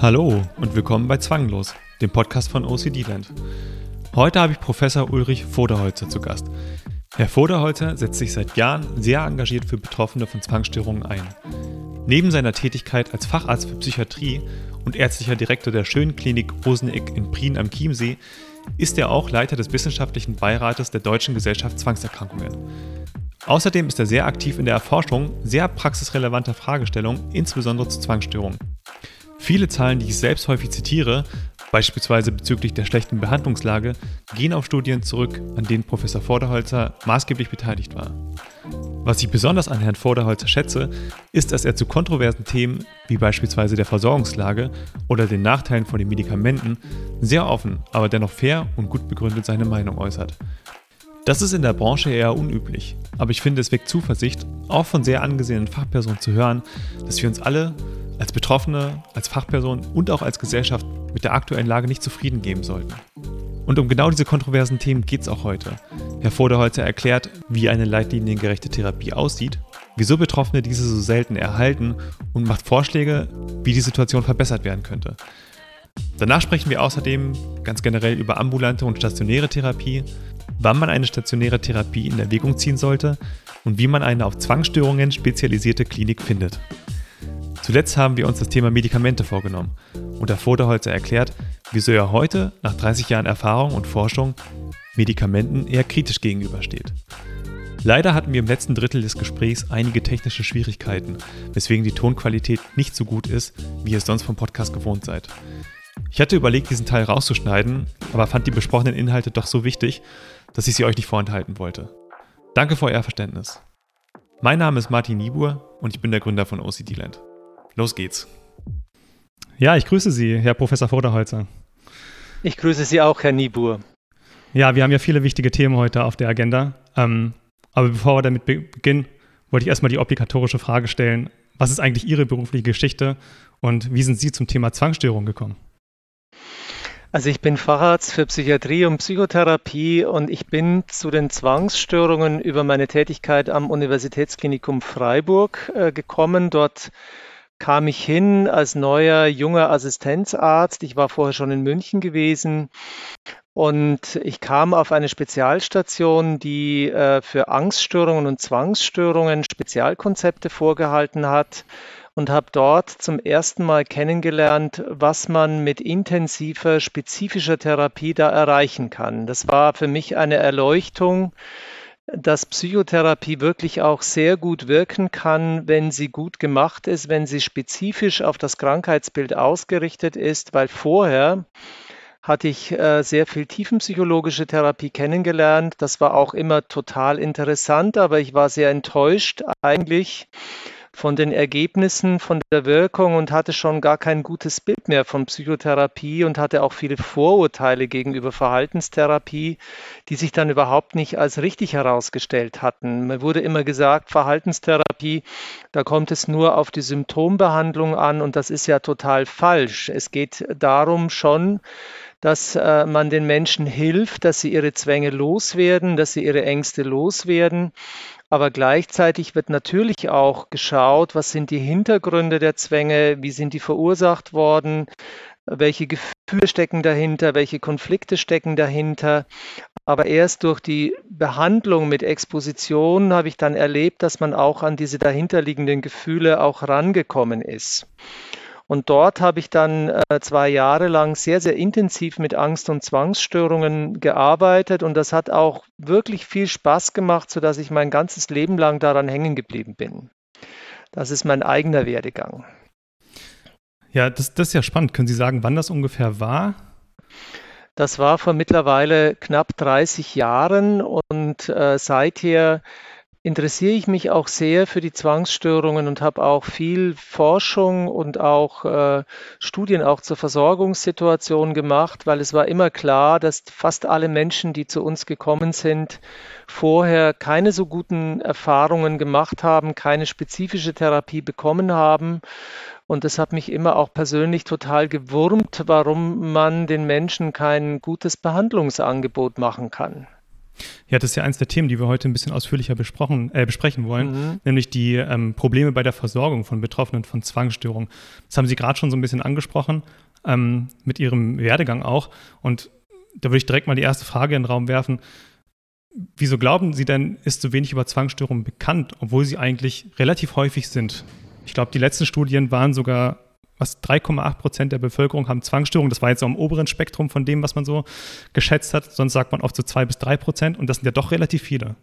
Hallo und willkommen bei Zwanglos, dem Podcast von OCD Land. Heute habe ich Professor Ulrich Voderholzer zu Gast. Herr Voderholzer setzt sich seit Jahren sehr engagiert für Betroffene von Zwangsstörungen ein. Neben seiner Tätigkeit als Facharzt für Psychiatrie und ärztlicher Direktor der Schönklinik Roseneck in Prien am Chiemsee ist er auch Leiter des wissenschaftlichen Beirates der Deutschen Gesellschaft Zwangserkrankungen. Außerdem ist er sehr aktiv in der Erforschung sehr praxisrelevanter Fragestellungen, insbesondere zu Zwangsstörungen. Viele Zahlen, die ich selbst häufig zitiere, beispielsweise bezüglich der schlechten Behandlungslage, gehen auf Studien zurück, an denen Professor Vorderholzer maßgeblich beteiligt war. Was ich besonders an Herrn Vorderholzer schätze, ist, dass er zu kontroversen Themen wie beispielsweise der Versorgungslage oder den Nachteilen von den Medikamenten sehr offen, aber dennoch fair und gut begründet seine Meinung äußert. Das ist in der Branche eher unüblich, aber ich finde es weckt Zuversicht, auch von sehr angesehenen Fachpersonen zu hören, dass wir uns alle als Betroffene, als Fachperson und auch als Gesellschaft mit der aktuellen Lage nicht zufrieden geben sollten. Und um genau diese kontroversen Themen geht es auch heute. Herr Voderholzer erklärt, wie eine leitliniengerechte Therapie aussieht, wieso Betroffene diese so selten erhalten und macht Vorschläge, wie die Situation verbessert werden könnte. Danach sprechen wir außerdem ganz generell über ambulante und stationäre Therapie, wann man eine stationäre Therapie in Erwägung ziehen sollte und wie man eine auf Zwangsstörungen spezialisierte Klinik findet. Zuletzt haben wir uns das Thema Medikamente vorgenommen und Herr Voderholzer erklärt, wieso er heute, nach 30 Jahren Erfahrung und Forschung, Medikamenten eher kritisch gegenübersteht. Leider hatten wir im letzten Drittel des Gesprächs einige technische Schwierigkeiten, weswegen die Tonqualität nicht so gut ist, wie ihr es sonst vom Podcast gewohnt seid. Ich hatte überlegt, diesen Teil rauszuschneiden, aber fand die besprochenen Inhalte doch so wichtig, dass ich sie euch nicht vorenthalten wollte. Danke für euer Verständnis. Mein Name ist Martin Niebuhr und ich bin der Gründer von OCD Land. Los geht's. Ja, ich grüße Sie, Herr Professor Vorderholzer. Ich grüße Sie auch, Herr Niebuhr. Ja, wir haben ja viele wichtige Themen heute auf der Agenda. Ähm, aber bevor wir damit beginnen, wollte ich erstmal die obligatorische Frage stellen. Was ist eigentlich Ihre berufliche Geschichte und wie sind Sie zum Thema Zwangsstörung gekommen? Also ich bin Facharzt für Psychiatrie und Psychotherapie und ich bin zu den Zwangsstörungen über meine Tätigkeit am Universitätsklinikum Freiburg äh, gekommen. Dort kam ich hin als neuer junger Assistenzarzt. Ich war vorher schon in München gewesen und ich kam auf eine Spezialstation, die äh, für Angststörungen und Zwangsstörungen Spezialkonzepte vorgehalten hat und habe dort zum ersten Mal kennengelernt, was man mit intensiver, spezifischer Therapie da erreichen kann. Das war für mich eine Erleuchtung, dass Psychotherapie wirklich auch sehr gut wirken kann, wenn sie gut gemacht ist, wenn sie spezifisch auf das Krankheitsbild ausgerichtet ist, weil vorher hatte ich äh, sehr viel tiefenpsychologische Therapie kennengelernt. Das war auch immer total interessant, aber ich war sehr enttäuscht eigentlich von den Ergebnissen, von der Wirkung und hatte schon gar kein gutes Bild mehr von Psychotherapie und hatte auch viele Vorurteile gegenüber Verhaltenstherapie, die sich dann überhaupt nicht als richtig herausgestellt hatten. Mir wurde immer gesagt, Verhaltenstherapie, da kommt es nur auf die Symptombehandlung an und das ist ja total falsch. Es geht darum schon, dass äh, man den Menschen hilft, dass sie ihre Zwänge loswerden, dass sie ihre Ängste loswerden aber gleichzeitig wird natürlich auch geschaut, was sind die Hintergründe der Zwänge, wie sind die verursacht worden, welche Gefühle stecken dahinter, welche Konflikte stecken dahinter. Aber erst durch die Behandlung mit Exposition habe ich dann erlebt, dass man auch an diese dahinterliegenden Gefühle auch rangekommen ist. Und dort habe ich dann äh, zwei Jahre lang sehr, sehr intensiv mit Angst- und Zwangsstörungen gearbeitet. Und das hat auch wirklich viel Spaß gemacht, sodass ich mein ganzes Leben lang daran hängen geblieben bin. Das ist mein eigener Werdegang. Ja, das, das ist ja spannend. Können Sie sagen, wann das ungefähr war? Das war vor mittlerweile knapp 30 Jahren und äh, seither interessiere ich mich auch sehr für die Zwangsstörungen und habe auch viel Forschung und auch äh, Studien auch zur Versorgungssituation gemacht, weil es war immer klar, dass fast alle Menschen, die zu uns gekommen sind, vorher keine so guten Erfahrungen gemacht haben, keine spezifische Therapie bekommen haben. Und das hat mich immer auch persönlich total gewurmt, warum man den Menschen kein gutes Behandlungsangebot machen kann. Ja, das ist ja eins der Themen, die wir heute ein bisschen ausführlicher besprochen, äh, besprechen wollen, mhm. nämlich die ähm, Probleme bei der Versorgung von Betroffenen von Zwangsstörungen. Das haben Sie gerade schon so ein bisschen angesprochen, ähm, mit Ihrem Werdegang auch. Und da würde ich direkt mal die erste Frage in den Raum werfen. Wieso glauben Sie denn, ist so wenig über Zwangsstörungen bekannt, obwohl sie eigentlich relativ häufig sind? Ich glaube, die letzten Studien waren sogar was 3,8 Prozent der Bevölkerung haben Zwangsstörungen. Das war jetzt am oberen Spektrum von dem, was man so geschätzt hat. Sonst sagt man oft so zwei bis drei Prozent und das sind ja doch relativ viele.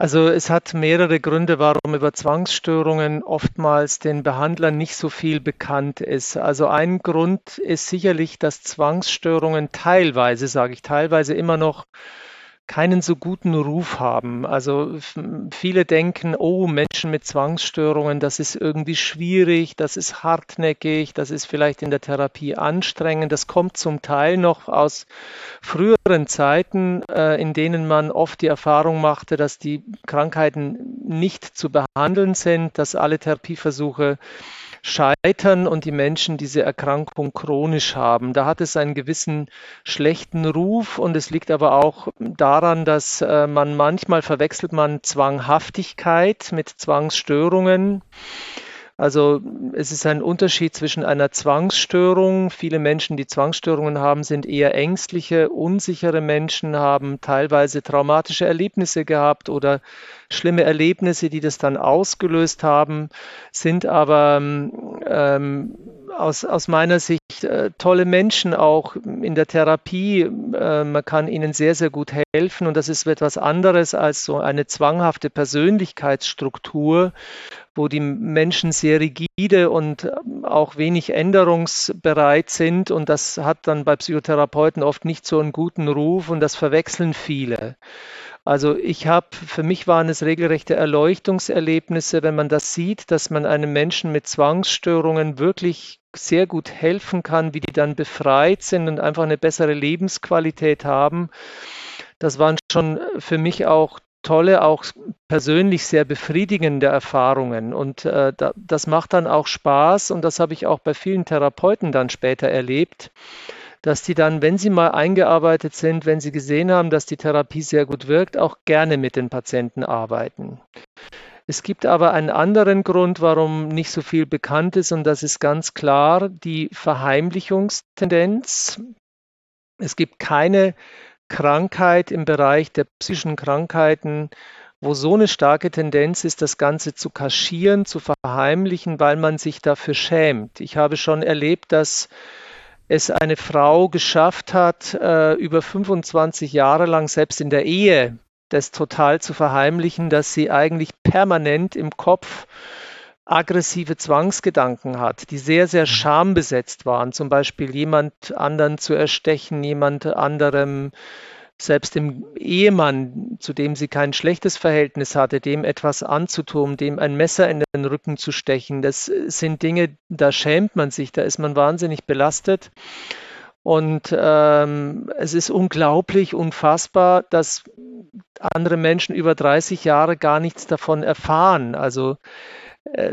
Also es hat mehrere Gründe, warum über Zwangsstörungen oftmals den Behandlern nicht so viel bekannt ist. Also ein Grund ist sicherlich, dass Zwangsstörungen teilweise, sage ich teilweise, immer noch keinen so guten Ruf haben. Also viele denken, oh, Menschen mit Zwangsstörungen, das ist irgendwie schwierig, das ist hartnäckig, das ist vielleicht in der Therapie anstrengend. Das kommt zum Teil noch aus früheren Zeiten, äh, in denen man oft die Erfahrung machte, dass die Krankheiten nicht zu behandeln sind, dass alle Therapieversuche scheitern und die Menschen diese Erkrankung chronisch haben. Da hat es einen gewissen schlechten Ruf und es liegt aber auch daran, dass äh, man manchmal verwechselt man Zwanghaftigkeit mit Zwangsstörungen. Also es ist ein Unterschied zwischen einer Zwangsstörung. Viele Menschen, die Zwangsstörungen haben, sind eher ängstliche, unsichere Menschen, haben teilweise traumatische Erlebnisse gehabt oder schlimme Erlebnisse, die das dann ausgelöst haben, sind aber ähm, aus, aus meiner Sicht äh, tolle Menschen auch in der Therapie. Äh, man kann ihnen sehr, sehr gut helfen und das ist etwas anderes als so eine zwanghafte Persönlichkeitsstruktur, wo die Menschen sehr rigide und ähm, auch wenig änderungsbereit sind. Und das hat dann bei Psychotherapeuten oft nicht so einen guten Ruf und das verwechseln viele. Also ich habe, für mich waren es regelrechte Erleuchtungserlebnisse, wenn man das sieht, dass man einem Menschen mit Zwangsstörungen wirklich sehr gut helfen kann, wie die dann befreit sind und einfach eine bessere Lebensqualität haben. Das waren schon für mich auch tolle, auch persönlich sehr befriedigende Erfahrungen. Und äh, da, das macht dann auch Spaß und das habe ich auch bei vielen Therapeuten dann später erlebt, dass die dann, wenn sie mal eingearbeitet sind, wenn sie gesehen haben, dass die Therapie sehr gut wirkt, auch gerne mit den Patienten arbeiten. Es gibt aber einen anderen Grund, warum nicht so viel bekannt ist, und das ist ganz klar die Verheimlichungstendenz. Es gibt keine Krankheit im Bereich der psychischen Krankheiten, wo so eine starke Tendenz ist, das Ganze zu kaschieren, zu verheimlichen, weil man sich dafür schämt. Ich habe schon erlebt, dass es eine Frau geschafft hat, äh, über 25 Jahre lang selbst in der Ehe das total zu verheimlichen, dass sie eigentlich permanent im Kopf aggressive Zwangsgedanken hat, die sehr, sehr mhm. schambesetzt waren. Zum Beispiel jemand anderen zu erstechen, jemand anderem, selbst dem Ehemann, zu dem sie kein schlechtes Verhältnis hatte, dem etwas anzutun, dem ein Messer in den Rücken zu stechen. Das sind Dinge, da schämt man sich, da ist man wahnsinnig belastet. Und ähm, es ist unglaublich, unfassbar, dass andere Menschen über 30 Jahre gar nichts davon erfahren. Also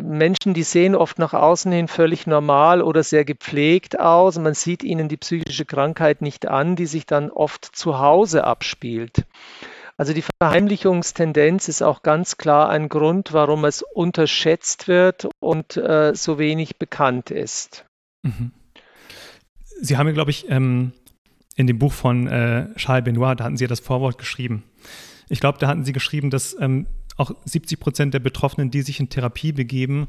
Menschen, die sehen oft nach außen hin völlig normal oder sehr gepflegt aus. Man sieht ihnen die psychische Krankheit nicht an, die sich dann oft zu Hause abspielt. Also die Verheimlichungstendenz ist auch ganz klar ein Grund, warum es unterschätzt wird und äh, so wenig bekannt ist. Mhm. Sie haben ja, glaube ich, ähm, in dem Buch von äh, Charles Benoit, da hatten Sie ja das Vorwort geschrieben. Ich glaube, da hatten Sie geschrieben, dass ähm, auch 70 Prozent der Betroffenen, die sich in Therapie begeben,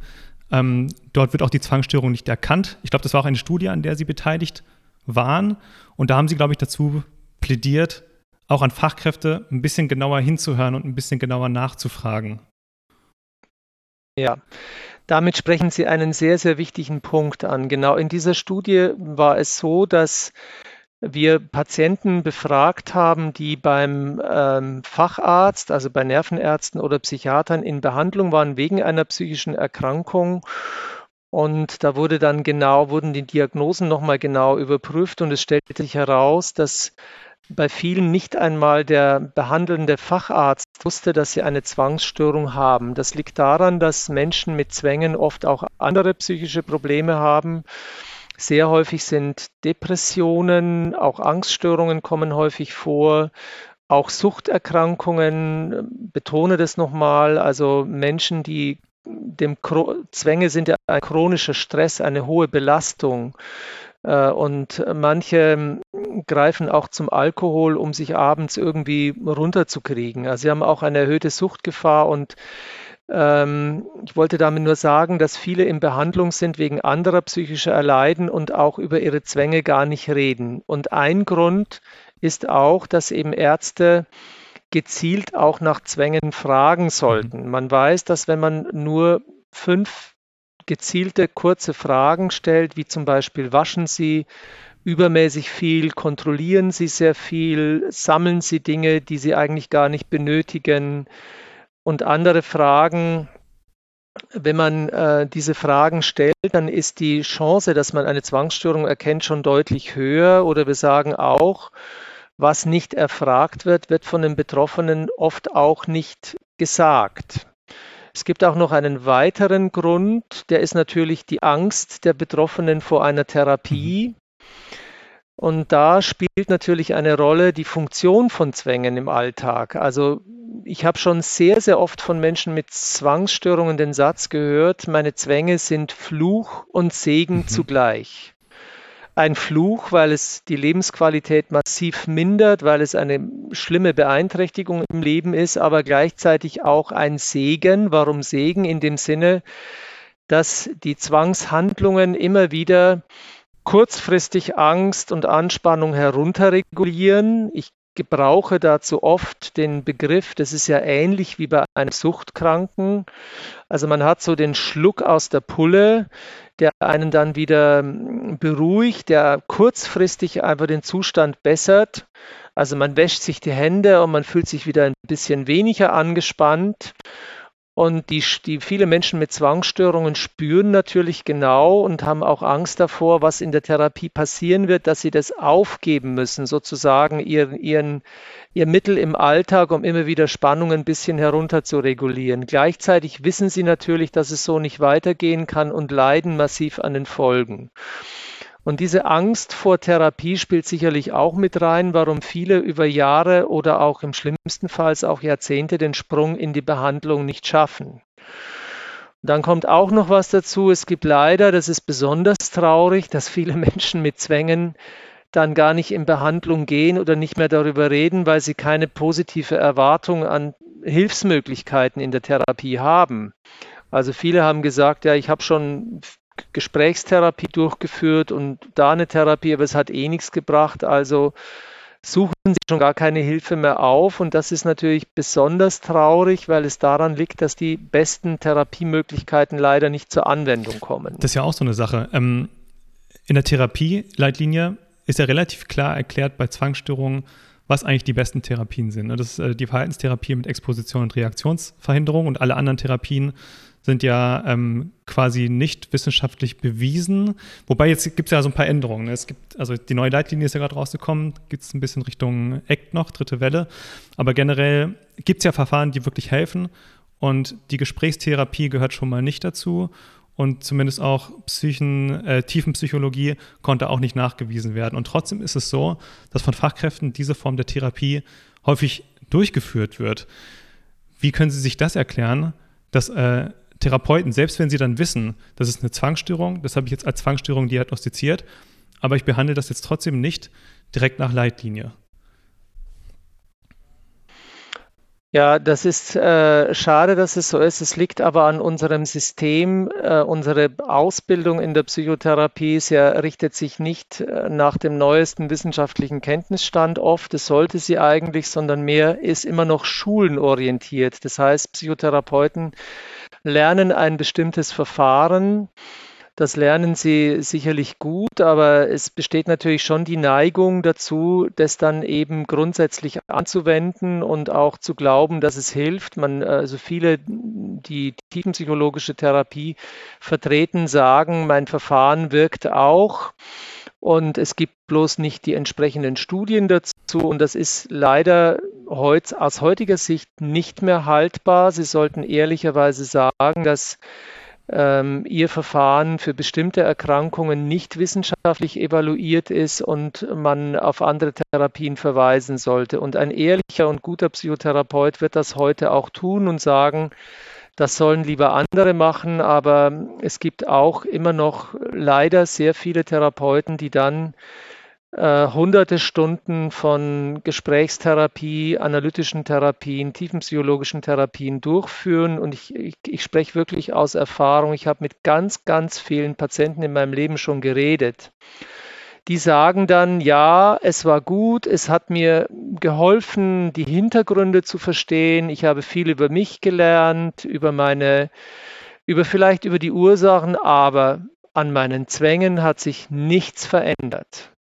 ähm, dort wird auch die Zwangsstörung nicht erkannt. Ich glaube, das war auch eine Studie, an der Sie beteiligt waren. Und da haben Sie, glaube ich, dazu plädiert, auch an Fachkräfte ein bisschen genauer hinzuhören und ein bisschen genauer nachzufragen. Ja, damit sprechen Sie einen sehr, sehr wichtigen Punkt an. Genau in dieser Studie war es so, dass wir Patienten befragt haben, die beim ähm, Facharzt, also bei Nervenärzten oder Psychiatern in Behandlung waren wegen einer psychischen Erkrankung. Und da wurde dann genau, wurden die Diagnosen nochmal genau überprüft und es stellte sich heraus, dass bei vielen nicht einmal der behandelnde Facharzt wusste, dass sie eine Zwangsstörung haben. Das liegt daran, dass Menschen mit Zwängen oft auch andere psychische Probleme haben sehr häufig sind Depressionen, auch Angststörungen kommen häufig vor, auch Suchterkrankungen, betone das nochmal, also Menschen, die dem Zwänge sind ja ein chronischer Stress, eine hohe Belastung. Äh, und manche greifen auch zum Alkohol, um sich abends irgendwie runterzukriegen. Also sie haben auch eine erhöhte Suchtgefahr und ähm, ich wollte damit nur sagen, dass viele in Behandlung sind wegen anderer psychischer Erleiden und auch über ihre Zwänge gar nicht reden. Und ein Grund ist auch, dass eben Ärzte gezielt auch nach Zwängen fragen sollten. Mhm. Man weiß, dass wenn man nur fünf gezielte kurze Fragen stellt, wie zum Beispiel waschen Sie übermäßig viel, kontrollieren Sie sehr viel, sammeln Sie Dinge, die Sie eigentlich gar nicht benötigen, und andere Fragen, wenn man äh, diese Fragen stellt, dann ist die Chance, dass man eine Zwangsstörung erkennt, schon deutlich höher. Oder wir sagen auch, was nicht erfragt wird, wird von den Betroffenen oft auch nicht gesagt. Es gibt auch noch einen weiteren Grund, der ist natürlich die Angst der Betroffenen vor einer Therapie. Und da spielt natürlich eine Rolle die Funktion von Zwängen im Alltag. Also ich habe schon sehr, sehr oft von Menschen mit Zwangsstörungen den Satz gehört, meine Zwänge sind Fluch und Segen mhm. zugleich. Ein Fluch, weil es die Lebensqualität massiv mindert, weil es eine schlimme Beeinträchtigung im Leben ist, aber gleichzeitig auch ein Segen. Warum Segen? In dem Sinne, dass die Zwangshandlungen immer wieder kurzfristig Angst und Anspannung herunterregulieren. Ich gebrauche dazu oft den Begriff, das ist ja ähnlich wie bei einem Suchtkranken. Also man hat so den Schluck aus der Pulle, der einen dann wieder hm, beruhigt, der kurzfristig einfach den Zustand bessert. Also man wäscht sich die Hände und man fühlt sich wieder ein bisschen weniger angespannt. Und die, die viele Menschen mit Zwangsstörungen spüren natürlich genau und haben auch Angst davor, was in der Therapie passieren wird, dass sie das aufgeben müssen, sozusagen ihren, ihren, ihr Mittel im Alltag, um immer wieder Spannungen ein bisschen herunter zu regulieren. Gleichzeitig wissen sie natürlich, dass es so nicht weitergehen kann und leiden massiv an den Folgen. Und diese Angst vor Therapie spielt sicherlich auch mit rein, warum viele über Jahre oder auch im schlimmsten Fall auch Jahrzehnte den Sprung in die Behandlung nicht schaffen. Und dann kommt auch noch was dazu. Es gibt leider, das ist besonders traurig, dass viele Menschen mit Zwängen dann gar nicht in Behandlung gehen oder nicht mehr darüber reden, weil sie keine positive Erwartung an Hilfsmöglichkeiten in der Therapie haben. Also viele haben gesagt, ja, ich habe schon Gesprächstherapie durchgeführt und da eine Therapie, aber es hat eh nichts gebracht. Also suchen sie schon gar keine Hilfe mehr auf. Und das ist natürlich besonders traurig, weil es daran liegt, dass die besten Therapiemöglichkeiten leider nicht zur Anwendung kommen. Das ist ja auch so eine Sache. Ähm, in der Therapieleitlinie ist ja relativ klar erklärt bei Zwangsstörungen, was eigentlich die besten Therapien sind. Das ist äh, die Verhaltenstherapie mit Exposition und Reaktionsverhinderung und alle anderen Therapien sind ja ähm, quasi nicht wissenschaftlich bewiesen. Wobei jetzt gibt es ja so ein paar Änderungen. Ne? Es gibt, also die neue Leitlinie ist ja gerade rausgekommen, gibt es ein bisschen Richtung ACT noch, dritte Welle. Aber generell gibt es ja Verfahren, die wirklich helfen. Und die Gesprächstherapie gehört schon mal nicht dazu. Und zumindest auch Psychen, äh, Tiefenpsychologie konnte auch nicht nachgewiesen werden. Und trotzdem ist es so, dass von Fachkräften diese Form der Therapie häufig durchgeführt wird. Wie können Sie sich das erklären, dass äh, Therapeuten, selbst wenn sie dann wissen, das ist eine Zwangsstörung, das habe ich jetzt als Zwangsstörung diagnostiziert, aber ich behandle das jetzt trotzdem nicht direkt nach Leitlinie. Ja, das ist äh, schade, dass es so ist. Es liegt aber an unserem System. Äh, unsere Ausbildung in der Psychotherapie ist ja, richtet sich nicht äh, nach dem neuesten wissenschaftlichen Kenntnisstand oft. Das sollte sie eigentlich, sondern mehr ist immer noch schulenorientiert. Das heißt, Psychotherapeuten lernen ein bestimmtes Verfahren, Das lernen sie sicherlich gut, aber es besteht natürlich schon die Neigung dazu, das dann eben grundsätzlich anzuwenden und auch zu glauben, dass es hilft. Man, also viele, die tiefenpsychologische Therapie vertreten, sagen, mein Verfahren wirkt auch. Und es gibt bloß nicht die entsprechenden Studien dazu. Und das ist leider heut, aus heutiger Sicht nicht mehr haltbar. Sie sollten ehrlicherweise sagen, dass ähm, ihr Verfahren für bestimmte Erkrankungen nicht wissenschaftlich evaluiert ist und man auf andere Therapien verweisen sollte. Und ein ehrlicher und guter Psychotherapeut wird das heute auch tun und sagen, das sollen lieber andere machen, aber es gibt auch immer noch leider sehr viele Therapeuten, die dann äh, hunderte Stunden von Gesprächstherapie, analytischen Therapien, tiefenpsychologischen Therapien durchführen. Und ich, ich, ich spreche wirklich aus Erfahrung. Ich habe mit ganz, ganz vielen Patienten in meinem Leben schon geredet. Die sagen dann, ja, es war gut, es hat mir geholfen, die Hintergründe zu verstehen. Ich habe viel über mich gelernt, über meine, über vielleicht über die Ursachen, aber an meinen Zwängen hat sich nichts verändert.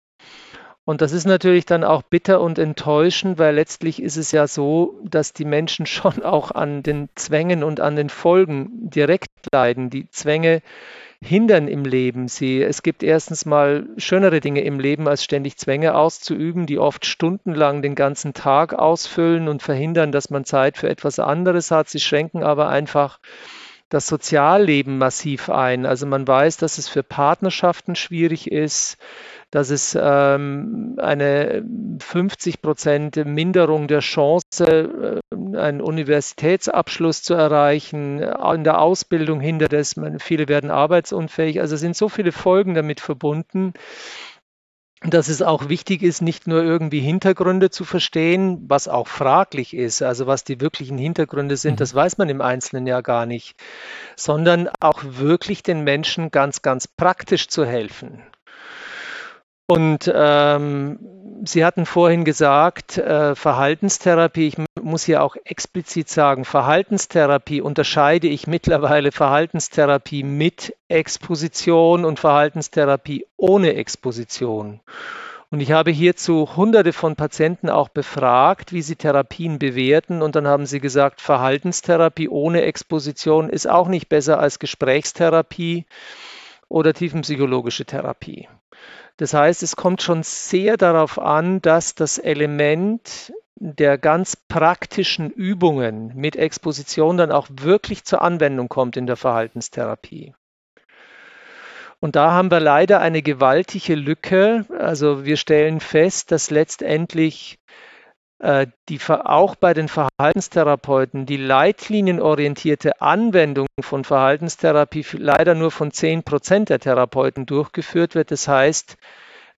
Und das ist natürlich dann auch bitter und enttäuschend, weil letztlich ist es ja so, dass die Menschen schon auch an den Zwängen und an den Folgen direkt leiden. Die Zwänge hindern im Leben sie. Es gibt erstens mal schönere Dinge im Leben, als ständig Zwänge auszuüben, die oft stundenlang den ganzen Tag ausfüllen und verhindern, dass man Zeit für etwas anderes hat. Sie schränken aber einfach das Sozialleben massiv ein. Also man weiß, dass es für Partnerschaften schwierig ist, dass es ähm, eine 50 Prozent Minderung der Chance, äh, einen Universitätsabschluss zu erreichen. In der Ausbildung hindert es, viele werden arbeitsunfähig. Also sind so viele Folgen damit verbunden, dass es auch wichtig ist, nicht nur irgendwie Hintergründe zu verstehen, was auch fraglich ist, also was die wirklichen Hintergründe sind, mhm. das weiß man im Einzelnen ja gar nicht, sondern auch wirklich den Menschen ganz, ganz praktisch zu helfen. Und ähm, Sie hatten vorhin gesagt, äh, Verhaltenstherapie, ich muss hier auch explizit sagen, Verhaltenstherapie unterscheide ich mittlerweile Verhaltenstherapie mit Exposition und Verhaltenstherapie ohne Exposition. Und ich habe hierzu hunderte von Patienten auch befragt, wie sie Therapien bewerten. Und dann haben sie gesagt, Verhaltenstherapie ohne Exposition ist auch nicht besser als Gesprächstherapie oder tiefenpsychologische Therapie. Das heißt, es kommt schon sehr darauf an, dass das Element der ganz praktischen Übungen mit Exposition dann auch wirklich zur Anwendung kommt in der Verhaltenstherapie. Und da haben wir leider eine gewaltige Lücke. Also wir stellen fest, dass letztendlich die auch bei den Verhaltenstherapeuten die leitlinienorientierte Anwendung von Verhaltenstherapie leider nur von 10 Prozent der Therapeuten durchgeführt wird. Das heißt,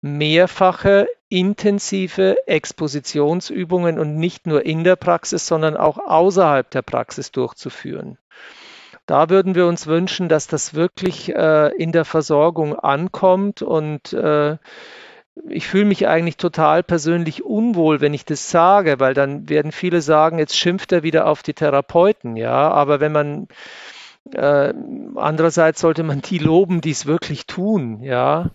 mehrfache intensive Expositionsübungen und nicht nur in der Praxis, sondern auch außerhalb der Praxis durchzuführen. Da würden wir uns wünschen, dass das wirklich äh, in der Versorgung ankommt und äh, ich fühle mich eigentlich total persönlich unwohl, wenn ich das sage, weil dann werden viele sagen, jetzt schimpft er wieder auf die Therapeuten, ja. Aber wenn man äh, andererseits sollte man die loben, die es wirklich tun, ja.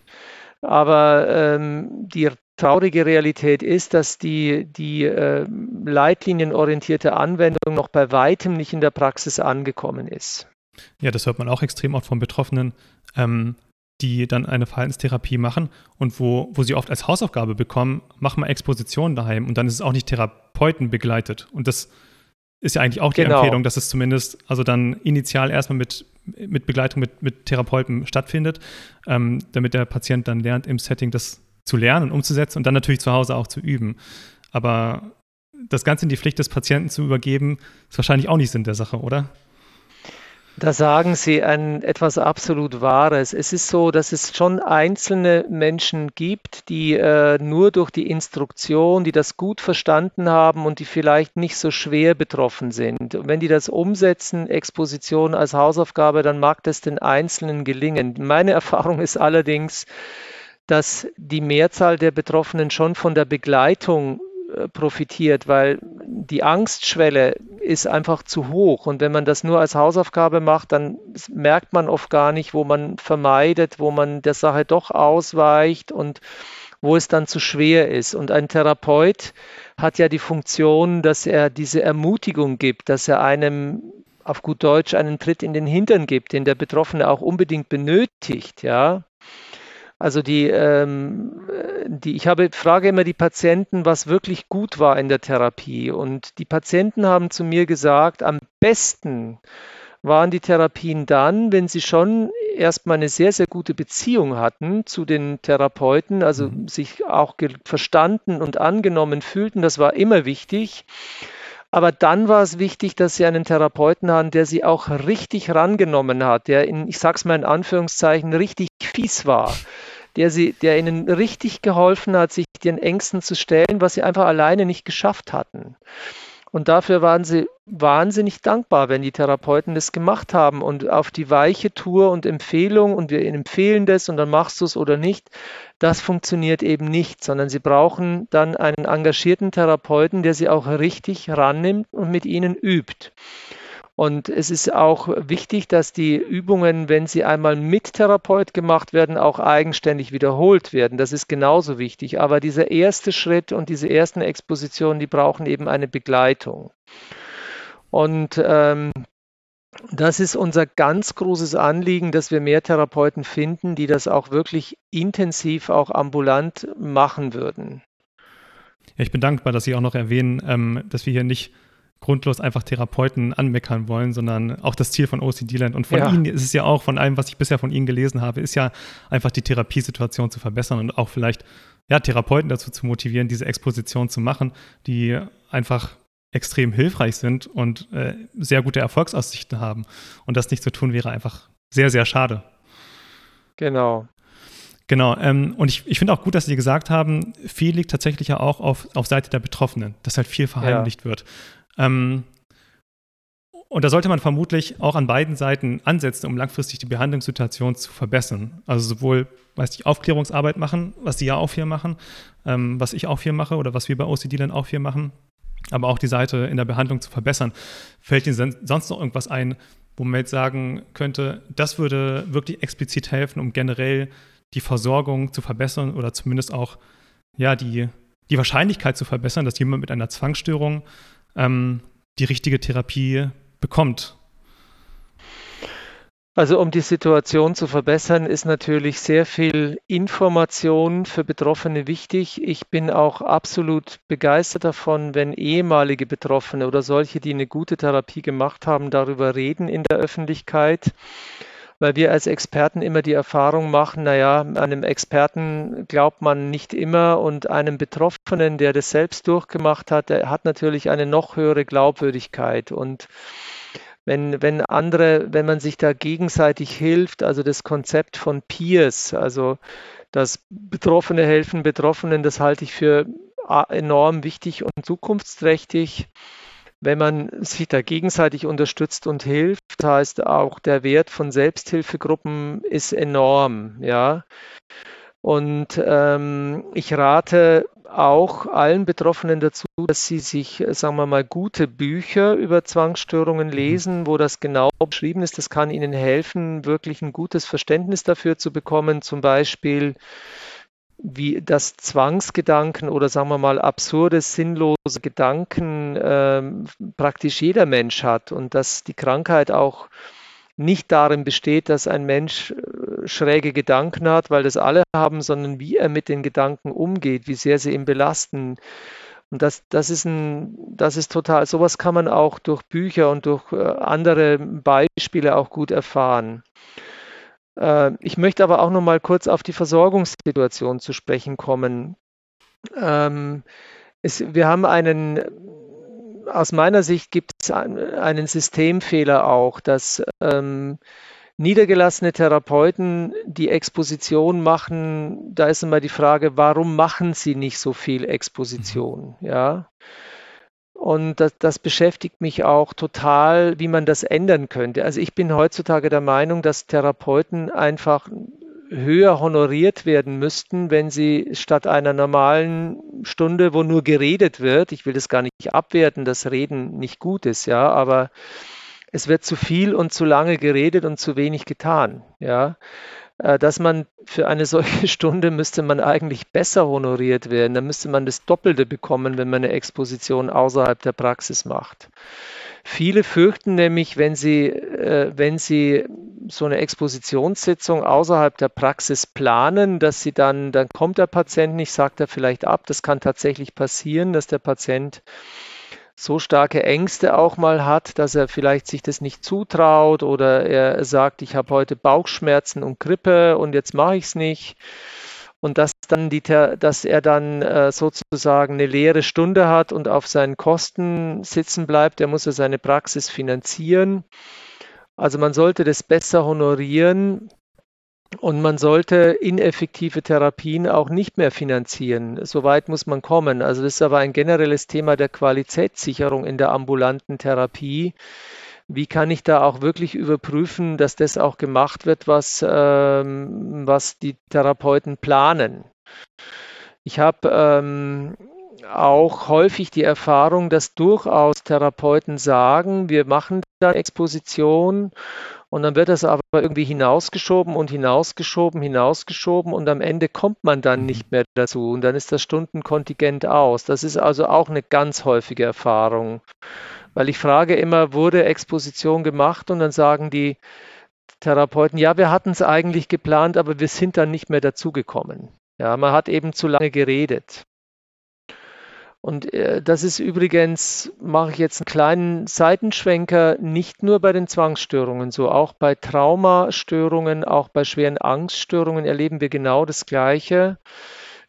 Aber ähm, die traurige Realität ist, dass die, die äh, leitlinienorientierte Anwendung noch bei weitem nicht in der Praxis angekommen ist. Ja, das hört man auch extrem oft von Betroffenen. Ähm, die dann eine Verhaltenstherapie machen und wo, wo sie oft als Hausaufgabe bekommen, mach mal Exposition daheim und dann ist es auch nicht Therapeuten begleitet. Und das ist ja eigentlich auch die genau. Empfehlung, dass es zumindest also dann initial erstmal mit, mit Begleitung mit, mit Therapeuten stattfindet, ähm, damit der Patient dann lernt, im Setting das zu lernen und umzusetzen und dann natürlich zu Hause auch zu üben. Aber das Ganze in die Pflicht des Patienten zu übergeben, ist wahrscheinlich auch nicht Sinn der Sache, oder? Da sagen Sie ein etwas absolut Wahres. Es ist so, dass es schon einzelne Menschen gibt, die äh, nur durch die Instruktion, die das gut verstanden haben und die vielleicht nicht so schwer betroffen sind. Und wenn die das umsetzen, Exposition als Hausaufgabe, dann mag das den Einzelnen gelingen. Meine Erfahrung ist allerdings, dass die Mehrzahl der Betroffenen schon von der Begleitung profitiert, weil die Angstschwelle ist einfach zu hoch. Und wenn man das nur als Hausaufgabe macht, dann merkt man oft gar nicht, wo man vermeidet, wo man der Sache doch ausweicht und wo es dann zu schwer ist. Und ein Therapeut hat ja die Funktion, dass er diese Ermutigung gibt, dass er einem auf gut Deutsch einen Tritt in den Hintern gibt, den der Betroffene auch unbedingt benötigt, ja. Also die, ähm, die, ich habe, frage immer die Patienten, was wirklich gut war in der Therapie. Und die Patienten haben zu mir gesagt, am besten waren die Therapien dann, wenn sie schon erstmal eine sehr, sehr gute Beziehung hatten zu den Therapeuten, also mhm. sich auch verstanden und angenommen fühlten. Das war immer wichtig. Aber dann war es wichtig, dass sie einen Therapeuten haben, der sie auch richtig rangenommen hat, der in, ich sag's mal in Anführungszeichen, richtig fies war der, sie, der ihnen richtig geholfen hat, sich den Ängsten zu stellen, was sie einfach alleine nicht geschafft hatten. Und dafür waren sie wahnsinnig dankbar, wenn die Therapeuten das gemacht haben und auf die weiche Tour und Empfehlung und wir empfehlen das und dann machst du es oder nicht, das funktioniert eben nicht, sondern sie brauchen dann einen engagierten Therapeuten, der sie auch richtig rannimmt und mit ihnen übt. Und es ist auch wichtig, dass die Übungen, wenn sie einmal mit Therapeut gemacht werden, auch eigenständig wiederholt werden. Das ist genauso wichtig. Aber dieser erste Schritt und diese ersten Expositionen, die brauchen eben eine Begleitung. Und ähm, das ist unser ganz großes Anliegen, dass wir mehr Therapeuten finden, die das auch wirklich intensiv, auch ambulant machen würden. Ja, ich bin dankbar, dass Sie auch noch erwähnen, ähm, dass wir hier nicht grundlos einfach Therapeuten anmeckern wollen, sondern auch das Ziel von OCD-Land. Und von ja. Ihnen ist es ja auch, von allem, was ich bisher von Ihnen gelesen habe, ist ja einfach die Therapiesituation zu verbessern und auch vielleicht ja, Therapeuten dazu zu motivieren, diese Exposition zu machen, die einfach extrem hilfreich sind und äh, sehr gute Erfolgsaussichten haben. Und das nicht zu tun, wäre einfach sehr, sehr schade. Genau. Genau, ähm, und ich, ich finde auch gut, dass Sie gesagt haben, viel liegt tatsächlich ja auch auf, auf Seite der Betroffenen, dass halt viel verheimlicht ja. wird. Ähm, und da sollte man vermutlich auch an beiden Seiten ansetzen, um langfristig die Behandlungssituation zu verbessern. Also sowohl, weiß ich, Aufklärungsarbeit machen, was Sie ja auch hier machen, ähm, was ich auch hier mache oder was wir bei OCD dann auch hier machen, aber auch die Seite in der Behandlung zu verbessern. Fällt Ihnen sonst noch irgendwas ein, wo man jetzt sagen könnte, das würde wirklich explizit helfen, um generell die Versorgung zu verbessern oder zumindest auch ja, die, die Wahrscheinlichkeit zu verbessern, dass jemand mit einer Zwangsstörung ähm, die richtige Therapie bekommt? Also um die Situation zu verbessern, ist natürlich sehr viel Information für Betroffene wichtig. Ich bin auch absolut begeistert davon, wenn ehemalige Betroffene oder solche, die eine gute Therapie gemacht haben, darüber reden in der Öffentlichkeit weil wir als Experten immer die Erfahrung machen, naja, einem Experten glaubt man nicht immer und einem Betroffenen, der das selbst durchgemacht hat, der hat natürlich eine noch höhere Glaubwürdigkeit. Und wenn, wenn andere, wenn man sich da gegenseitig hilft, also das Konzept von Peers, also dass Betroffene helfen Betroffenen, das halte ich für enorm wichtig und zukunftsträchtig wenn man sich da gegenseitig unterstützt und hilft, heißt auch der Wert von Selbsthilfegruppen ist enorm, ja. Und ähm, ich rate auch allen Betroffenen dazu, dass sie sich, sagen wir mal, gute Bücher über Zwangsstörungen mhm. lesen, wo das genau beschrieben ist. Das kann ihnen helfen, wirklich ein gutes Verständnis dafür zu bekommen. Zum Beispiel wie das Zwangsgedanken oder sagen wir mal absurde, sinnlose Gedanken ähm, praktisch jeder Mensch hat und dass die Krankheit auch nicht darin besteht, dass ein Mensch äh, schräge Gedanken hat, weil das alle haben, sondern wie er mit den Gedanken umgeht, wie sehr sie ihn belasten. Und das, das, ist ein, das ist total, sowas kann man auch durch Bücher und durch äh, andere Beispiele auch gut erfahren. Äh, ich möchte aber auch noch mal kurz auf die Versorgungssituation zu sprechen kommen. Ähm, es, wir haben einen, aus meiner Sicht gibt es einen Systemfehler auch, dass ähm, niedergelassene Therapeuten die Exposition machen. Da ist immer die Frage, warum machen sie nicht so viel Exposition? Mhm. Ja. Und das, das, beschäftigt mich auch total, wie man das ändern könnte. Also ich bin heutzutage der Meinung, dass Therapeuten einfach höher honoriert werden müssten, wenn sie statt einer normalen Stunde, wo nur geredet wird, ich will das gar nicht abwerten, dass Reden nicht gut ist, ja, aber es wird zu viel und zu lange geredet und zu wenig getan, ja. Äh, dass man für eine solche Stunde müsste man eigentlich besser honoriert werden. Da müsste man das Doppelte bekommen, wenn man eine Exposition außerhalb der Praxis macht. Viele fürchten nämlich, wenn sie, äh, wenn sie so eine Expositionssitzung außerhalb der Praxis planen, dass sie dann, dann kommt der Patient nicht, sagt er vielleicht ab. Das kann tatsächlich passieren, dass der Patient so starke Ängste auch mal hat, dass er vielleicht sich das nicht zutraut oder er sagt, ich habe heute Bauchschmerzen und Grippe und jetzt mache ich es nicht. Und dass, dann die, dass er dann äh, sozusagen eine leere Stunde hat und auf seinen Kosten sitzen bleibt, der muss ja seine Praxis finanzieren. Also man sollte das besser honorieren, und man sollte ineffektive Therapien auch nicht mehr finanzieren. So weit muss man kommen. Also das ist aber ein generelles Thema der Qualitätssicherung in der ambulanten Therapie. Wie kann ich da auch wirklich überprüfen, dass das auch gemacht wird, was, ähm, was die Therapeuten planen? Ich habe ähm, auch häufig die Erfahrung, dass durchaus Therapeuten sagen, wir machen da Exposition und dann wird das aber irgendwie hinausgeschoben und hinausgeschoben, hinausgeschoben und am Ende kommt man dann mhm. nicht mehr dazu und dann ist das Stundenkontingent aus. Das ist also auch eine ganz häufige Erfahrung. Weil ich frage immer, wurde Exposition gemacht und dann sagen die Therapeuten, ja, wir hatten es eigentlich geplant, aber wir sind dann nicht mehr dazugekommen. Ja, man hat eben zu lange geredet. Und äh, das ist übrigens, mache ich jetzt einen kleinen Seitenschwenker, nicht nur bei den Zwangsstörungen so, auch bei Traumastörungen, auch bei schweren Angststörungen erleben wir genau das Gleiche,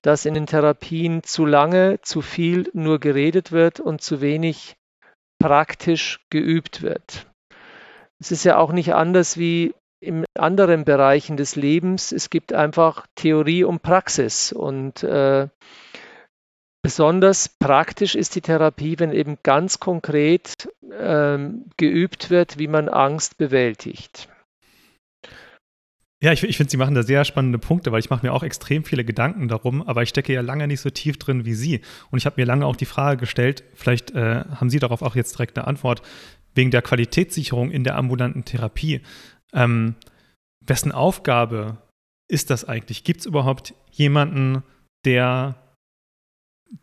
dass in den Therapien zu lange, zu viel nur geredet wird und zu wenig praktisch geübt wird. Es ist ja auch nicht anders wie in anderen Bereichen des Lebens. Es gibt einfach Theorie und Praxis und äh, Besonders praktisch ist die Therapie, wenn eben ganz konkret ähm, geübt wird, wie man Angst bewältigt. Ja, ich, ich finde, Sie machen da sehr spannende Punkte, weil ich mache mir auch extrem viele Gedanken darum, aber ich stecke ja lange nicht so tief drin wie Sie. Und ich habe mir lange auch die Frage gestellt, vielleicht äh, haben Sie darauf auch jetzt direkt eine Antwort, wegen der Qualitätssicherung in der ambulanten Therapie. Ähm, wessen Aufgabe ist das eigentlich? Gibt es überhaupt jemanden, der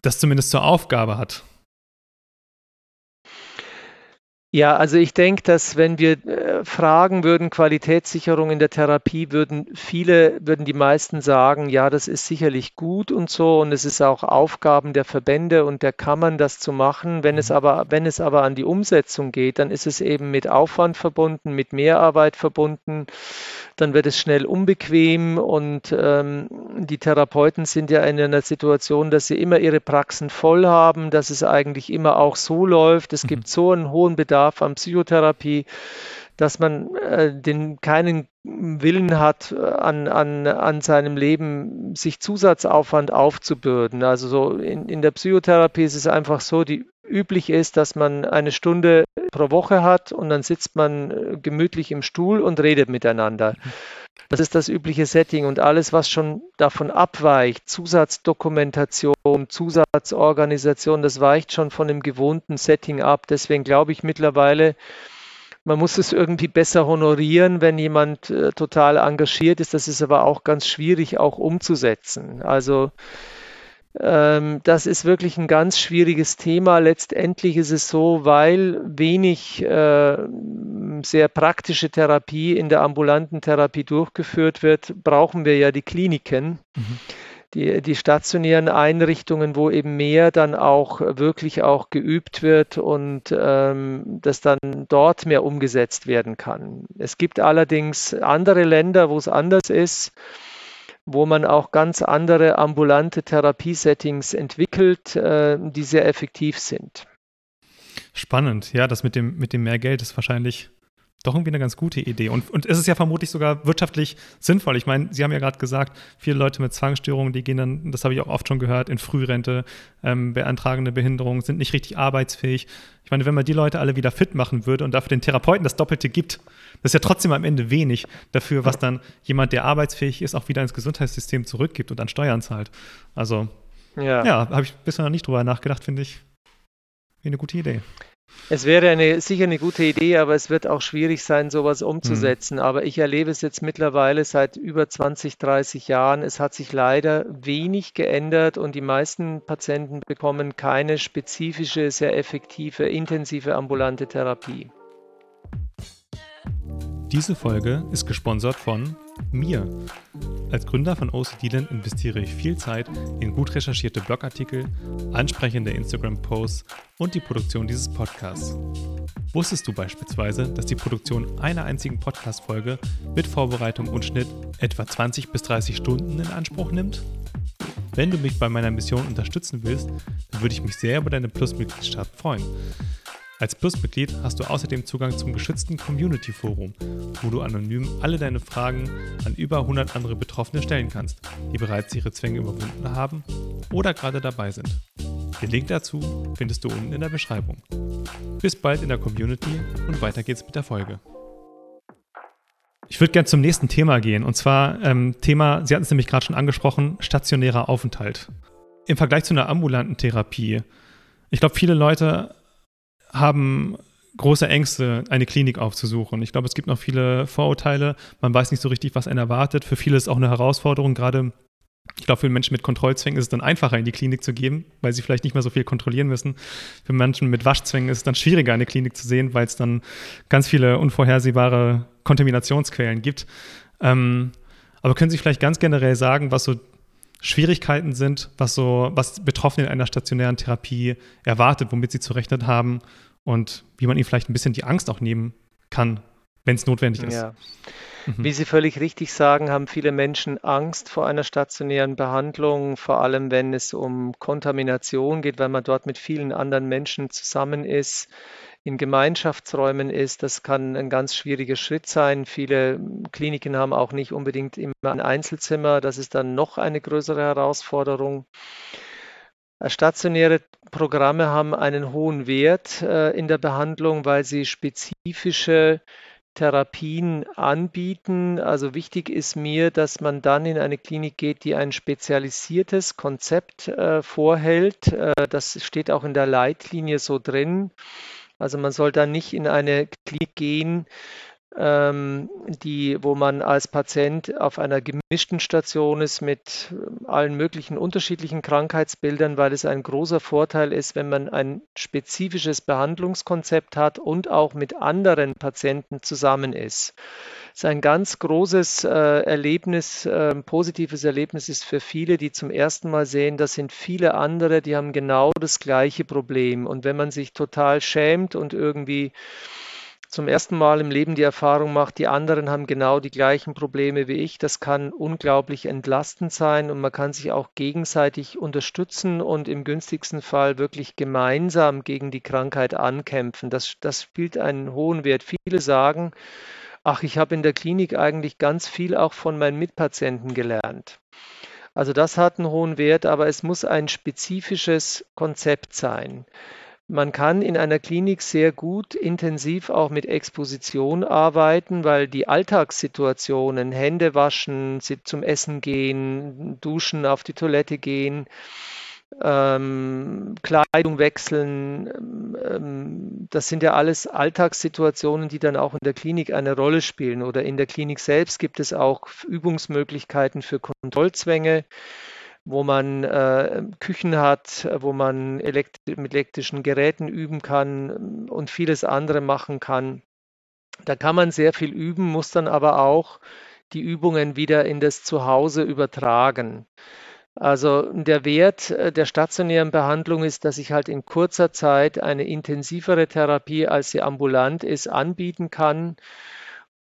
das zumindest zur Aufgabe hat. Ja, also ich denke, dass wenn wir äh, fragen würden, Qualitätssicherung in der Therapie, würden viele, würden die meisten sagen, ja, das ist sicherlich gut und so und es ist auch Aufgaben der Verbände und der Kammern, das zu machen. Wenn es mhm. aber, wenn es aber an die Umsetzung geht, dann ist es eben mit Aufwand verbunden, mit Mehrarbeit verbunden dann wird es schnell unbequem und ähm, die Therapeuten sind ja in einer Situation, dass sie immer ihre Praxen voll haben, dass es eigentlich immer auch so läuft. Es mhm. gibt so einen hohen Bedarf an Psychotherapie, dass man äh, den keinen Willen hat, äh, an, an, an seinem Leben sich Zusatzaufwand aufzubürden. Also so in, in der Psychotherapie ist es einfach so, die üblich ist, dass man eine Stunde pro Woche hat und dann sitzt man äh, gemütlich im Stuhl und redet miteinander. Das ist das übliche Setting und alles, was schon davon abweicht, Zusatzdokumentation, Zusatzorganisation, das weicht schon von dem gewohnten Setting ab. Deswegen glaube ich mittlerweile, man muss es irgendwie besser honorieren, wenn jemand äh, total engagiert ist. Das ist aber auch ganz schwierig auch umzusetzen. Also das ist wirklich ein ganz schwieriges Thema. Letztendlich ist es so, weil wenig äh, sehr praktische Therapie in der ambulanten Therapie durchgeführt wird, brauchen wir ja die Kliniken. Mhm. Die, die, stationären Einrichtungen, wo eben mehr dann auch wirklich auch geübt wird und ähm, das dann dort mehr umgesetzt werden kann. Es gibt allerdings andere Länder, wo es anders ist wo man auch ganz andere ambulante Therapiesettings entwickelt, äh, die sehr effektiv sind. Spannend, ja, das mit dem, mit dem mehr Geld ist wahrscheinlich doch irgendwie eine ganz gute Idee. Und, und es ist ja vermutlich sogar wirtschaftlich sinnvoll. Ich meine, Sie haben ja gerade gesagt, viele Leute mit Zwangsstörungen, die gehen dann, das habe ich auch oft schon gehört, in Frührente, ähm, beantragen eine Behinderung, sind nicht richtig arbeitsfähig. Ich meine, wenn man die Leute alle wieder fit machen würde und dafür den Therapeuten das Doppelte gibt, das ist ja trotzdem am Ende wenig dafür, was dann jemand, der arbeitsfähig ist, auch wieder ins Gesundheitssystem zurückgibt und dann Steuern zahlt. Also, ja, ja habe ich bisher noch nicht drüber nachgedacht, finde ich. Wie eine gute Idee. Es wäre eine, sicher eine gute Idee, aber es wird auch schwierig sein, sowas umzusetzen. Mhm. Aber ich erlebe es jetzt mittlerweile seit über 20, 30 Jahren. Es hat sich leider wenig geändert und die meisten Patienten bekommen keine spezifische, sehr effektive, intensive ambulante Therapie. Diese Folge ist gesponsert von mir. Als Gründer von OCDland investiere ich viel Zeit in gut recherchierte Blogartikel, ansprechende Instagram-Posts und die Produktion dieses Podcasts. Wusstest du beispielsweise, dass die Produktion einer einzigen Podcast-Folge mit Vorbereitung und Schnitt etwa 20 bis 30 Stunden in Anspruch nimmt? Wenn du mich bei meiner Mission unterstützen willst, dann würde ich mich sehr über deine Plus-Mitgliedschaft freuen. Als Plusmitglied hast du außerdem Zugang zum geschützten Community-Forum, wo du anonym alle deine Fragen an über 100 andere Betroffene stellen kannst, die bereits ihre Zwänge überwunden haben oder gerade dabei sind. Den Link dazu findest du unten in der Beschreibung. Bis bald in der Community und weiter geht's mit der Folge. Ich würde gerne zum nächsten Thema gehen und zwar ähm, Thema, Sie hatten es nämlich gerade schon angesprochen, stationärer Aufenthalt. Im Vergleich zu einer ambulanten Therapie. Ich glaube, viele Leute haben große Ängste, eine Klinik aufzusuchen. Ich glaube, es gibt noch viele Vorurteile. Man weiß nicht so richtig, was einen erwartet. Für viele ist es auch eine Herausforderung, gerade ich glaube, für Menschen mit Kontrollzwängen ist es dann einfacher, in die Klinik zu gehen, weil sie vielleicht nicht mehr so viel kontrollieren müssen. Für Menschen mit Waschzwängen ist es dann schwieriger, eine Klinik zu sehen, weil es dann ganz viele unvorhersehbare Kontaminationsquellen gibt. Ähm, aber können Sie vielleicht ganz generell sagen, was so Schwierigkeiten sind, was so, was Betroffene in einer stationären Therapie erwartet, womit sie zu rechnen haben und wie man ihnen vielleicht ein bisschen die Angst auch nehmen kann, wenn es notwendig ist. Ja. Mhm. Wie Sie völlig richtig sagen, haben viele Menschen Angst vor einer stationären Behandlung, vor allem wenn es um Kontamination geht, weil man dort mit vielen anderen Menschen zusammen ist in Gemeinschaftsräumen ist. Das kann ein ganz schwieriger Schritt sein. Viele Kliniken haben auch nicht unbedingt immer ein Einzelzimmer. Das ist dann noch eine größere Herausforderung. Stationäre Programme haben einen hohen Wert äh, in der Behandlung, weil sie spezifische Therapien anbieten. Also wichtig ist mir, dass man dann in eine Klinik geht, die ein spezialisiertes Konzept äh, vorhält. Äh, das steht auch in der Leitlinie so drin. Also man soll dann nicht in eine Klinik gehen, die, wo man als Patient auf einer gemischten Station ist mit ähm, allen möglichen unterschiedlichen Krankheitsbildern, weil es ein großer Vorteil ist, wenn man ein spezifisches Behandlungskonzept hat und auch mit anderen Patienten zusammen ist. Es ist ein ganz großes äh, Erlebnis, äh, positives Erlebnis ist für viele, die zum ersten Mal sehen, das sind viele andere, die haben genau das gleiche Problem. Und wenn man sich total schämt und irgendwie zum ersten Mal im Leben die Erfahrung macht, die anderen haben genau die gleichen Probleme wie ich. Das kann unglaublich entlastend sein und man kann sich auch gegenseitig unterstützen und im günstigsten Fall wirklich gemeinsam gegen die Krankheit ankämpfen. Das, das spielt einen hohen Wert. Viele sagen, ach, ich habe in der Klinik eigentlich ganz viel auch von meinen Mitpatienten gelernt. Also das hat einen hohen Wert, aber es muss ein spezifisches Konzept sein. Man kann in einer Klinik sehr gut intensiv auch mit Exposition arbeiten, weil die Alltagssituationen, Hände waschen, zum Essen gehen, duschen, auf die Toilette gehen, ähm, Kleidung wechseln, ähm, das sind ja alles Alltagssituationen, die dann auch in der Klinik eine Rolle spielen. Oder in der Klinik selbst gibt es auch Übungsmöglichkeiten für Kontrollzwänge wo man äh, Küchen hat, wo man elekt mit elektrischen Geräten üben kann und vieles andere machen kann. Da kann man sehr viel üben, muss dann aber auch die Übungen wieder in das Zuhause übertragen. Also der Wert äh, der stationären Behandlung ist, dass ich halt in kurzer Zeit eine intensivere Therapie, als sie ambulant ist, anbieten kann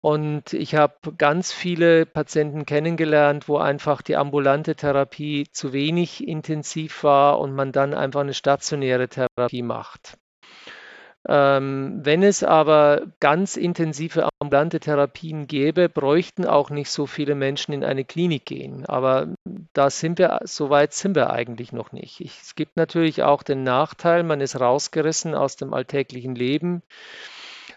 und ich habe ganz viele Patienten kennengelernt, wo einfach die ambulante Therapie zu wenig intensiv war und man dann einfach eine stationäre Therapie macht. Ähm, wenn es aber ganz intensive ambulante Therapien gäbe, bräuchten auch nicht so viele Menschen in eine Klinik gehen. Aber da sind wir, so weit sind wir eigentlich noch nicht. Ich, es gibt natürlich auch den Nachteil, man ist rausgerissen aus dem alltäglichen Leben.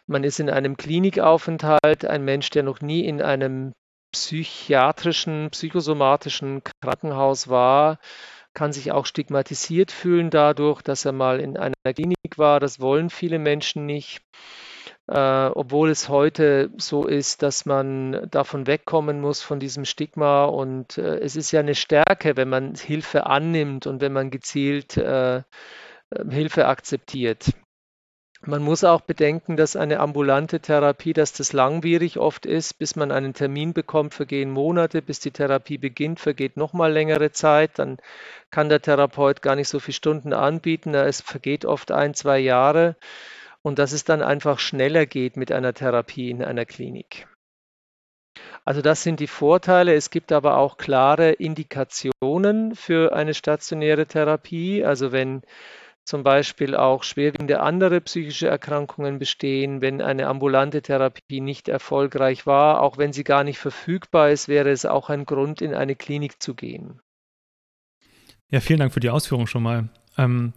Man ist in einem Klinikaufenthalt, ein Mensch, der noch nie in einem psychiatrischen, psychosomatischen Krankenhaus war, kann sich auch stigmatisiert fühlen dadurch, dass er mal in einer Klinik war. Das wollen viele Menschen nicht. Äh, obwohl es heute so ist, dass man davon wegkommen muss, von diesem Stigma. Und äh, es ist ja eine Stärke, wenn man Hilfe annimmt und wenn man gezielt äh, Hilfe akzeptiert. Man muss auch bedenken, dass eine ambulante Therapie, dass das langwierig oft ist, bis man einen Termin bekommt, vergehen Monate, bis die Therapie beginnt, vergeht nochmal längere Zeit, dann kann der Therapeut gar nicht so viele Stunden anbieten, es vergeht oft ein, zwei Jahre und dass es dann einfach schneller geht mit einer Therapie in einer Klinik. Also das sind die Vorteile. Es gibt aber auch klare Indikationen für eine stationäre Therapie. Also wenn zum Beispiel auch schwerwiegende andere psychische Erkrankungen bestehen, wenn eine ambulante Therapie nicht erfolgreich war, auch wenn sie gar nicht verfügbar ist, wäre es auch ein Grund, in eine Klinik zu gehen. Ja, vielen Dank für die Ausführung schon mal. Ähm,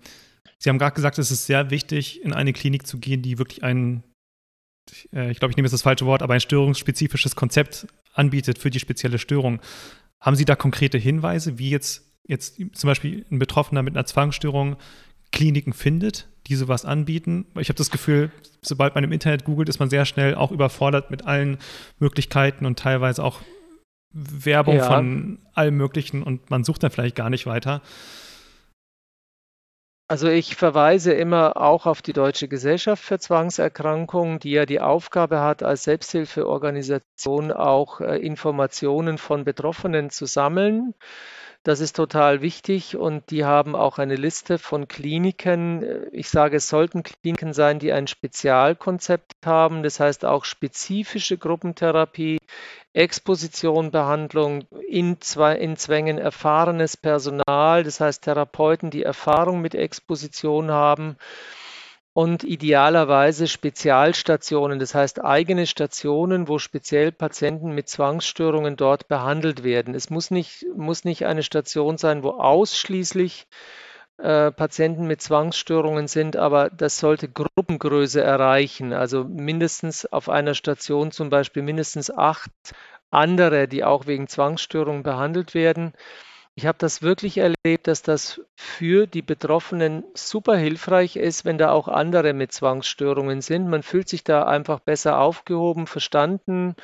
Sie haben gerade gesagt, es ist sehr wichtig, in eine Klinik zu gehen, die wirklich ein, äh, ich glaube, ich nehme jetzt das falsche Wort, aber ein störungsspezifisches Konzept anbietet für die spezielle Störung. Haben Sie da konkrete Hinweise, wie jetzt, jetzt zum Beispiel ein Betroffener mit einer Zwangsstörung Kliniken findet, die sowas anbieten. Ich habe das Gefühl, sobald man im Internet googelt, ist man sehr schnell auch überfordert mit allen Möglichkeiten und teilweise auch Werbung ja. von allem Möglichen und man sucht dann vielleicht gar nicht weiter. Also ich verweise immer auch auf die Deutsche Gesellschaft für Zwangserkrankungen, die ja die Aufgabe hat, als Selbsthilfeorganisation auch äh, Informationen von Betroffenen zu sammeln. Das ist total wichtig und die haben auch eine Liste von Kliniken. Ich sage, es sollten Kliniken sein, die ein Spezialkonzept haben, das heißt auch spezifische Gruppentherapie, Exposition, Behandlung in, in Zwängen erfahrenes Personal, das heißt Therapeuten, die Erfahrung mit Exposition haben und idealerweise Spezialstationen, das heißt eigene Stationen, wo speziell Patienten mit Zwangsstörungen dort behandelt werden. Es muss nicht, muss nicht eine Station sein, wo ausschließlich äh, Patienten mit Zwangsstörungen sind, aber das sollte Gruppengröße erreichen. Also mindestens auf einer Station zum Beispiel mindestens acht andere, die auch wegen Zwangsstörungen behandelt werden. Ich habe das wirklich erlebt, dass das für die Betroffenen super hilfreich ist, wenn da auch andere mit Zwangsstörungen sind. Man fühlt sich da einfach besser aufgehoben, verstanden.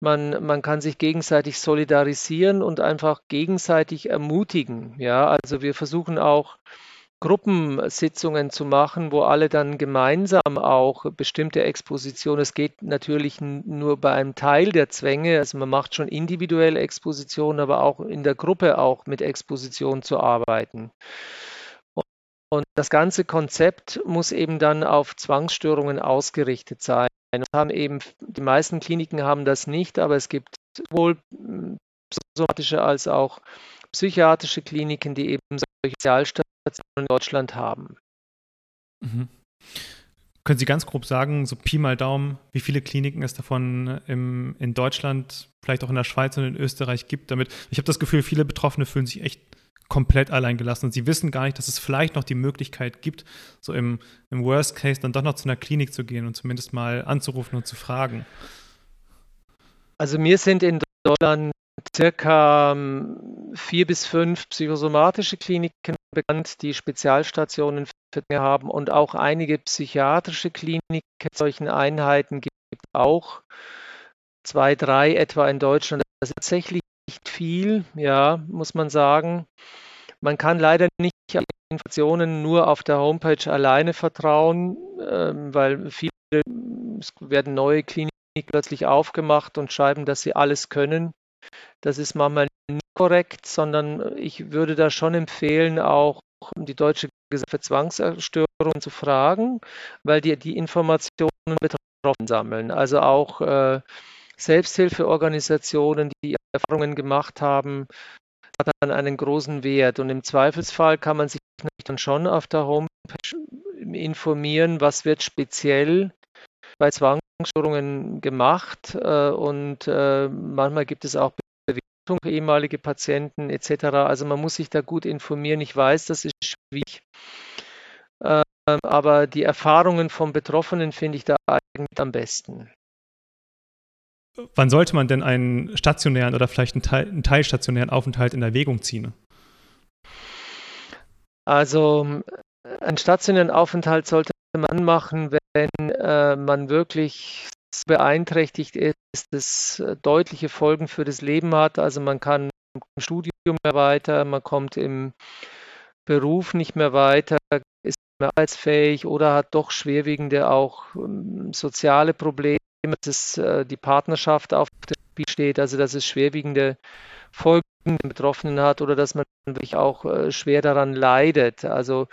Man, man kann sich gegenseitig solidarisieren und einfach gegenseitig ermutigen. Ja, also wir versuchen auch Gruppensitzungen zu machen, wo alle dann gemeinsam auch bestimmte Expositionen, es geht natürlich nur bei einem Teil der Zwänge, also man macht schon individuelle Expositionen, aber auch in der Gruppe auch mit Exposition zu arbeiten. Und das ganze Konzept muss eben dann auf Zwangsstörungen ausgerichtet sein. Und haben eben, die meisten Kliniken haben das nicht, aber es gibt sowohl somatische als auch psychiatrische Kliniken, die eben solche Sozialstationen in Deutschland haben. Mhm. Können Sie ganz grob sagen, so Pi mal Daumen, wie viele Kliniken es davon im, in Deutschland, vielleicht auch in der Schweiz und in Österreich gibt? Damit ich habe das Gefühl, viele Betroffene fühlen sich echt komplett allein gelassen und sie wissen gar nicht, dass es vielleicht noch die Möglichkeit gibt, so im, im Worst Case dann doch noch zu einer Klinik zu gehen und zumindest mal anzurufen und zu fragen. Also mir sind in Deutschland circa ähm, vier bis fünf psychosomatische Kliniken bekannt, die Spezialstationen für Dinge haben und auch einige psychiatrische Kliniken, solchen Einheiten gibt es auch zwei, drei etwa in Deutschland. Das ist tatsächlich nicht viel, ja, muss man sagen. Man kann leider nicht Informationen nur auf der Homepage alleine vertrauen, ähm, weil viele es werden neue Kliniken plötzlich aufgemacht und schreiben, dass sie alles können. Das ist manchmal nicht korrekt, sondern ich würde da schon empfehlen, auch die Deutsche Gesellschaft für Zwangserstörungen zu fragen, weil die die Informationen betroffen sammeln. Also auch äh, Selbsthilfeorganisationen, die Erfahrungen gemacht haben, hat dann einen großen Wert. Und im Zweifelsfall kann man sich dann schon auf der Homepage informieren, was wird speziell bei Zwangsstörungen gemacht äh, und äh, manchmal gibt es auch Bewertung ehemalige Patienten etc. Also man muss sich da gut informieren. Ich weiß, das ist schwierig, äh, aber die Erfahrungen von Betroffenen finde ich da eigentlich am besten. Wann sollte man denn einen stationären oder vielleicht einen, Teil, einen teilstationären Aufenthalt in Erwägung ziehen? Also einen stationären Aufenthalt sollte man machen, wenn äh, man wirklich beeinträchtigt ist, dass es deutliche Folgen für das Leben hat. Also man kann im Studium mehr weiter, man kommt im Beruf nicht mehr weiter, ist nicht mehr arbeitsfähig oder hat doch schwerwiegende auch ähm, soziale Probleme dass äh, die Partnerschaft auf dem Spiel steht, also dass es schwerwiegende Folgen den Betroffenen hat oder dass man wirklich auch äh, schwer daran leidet. Also,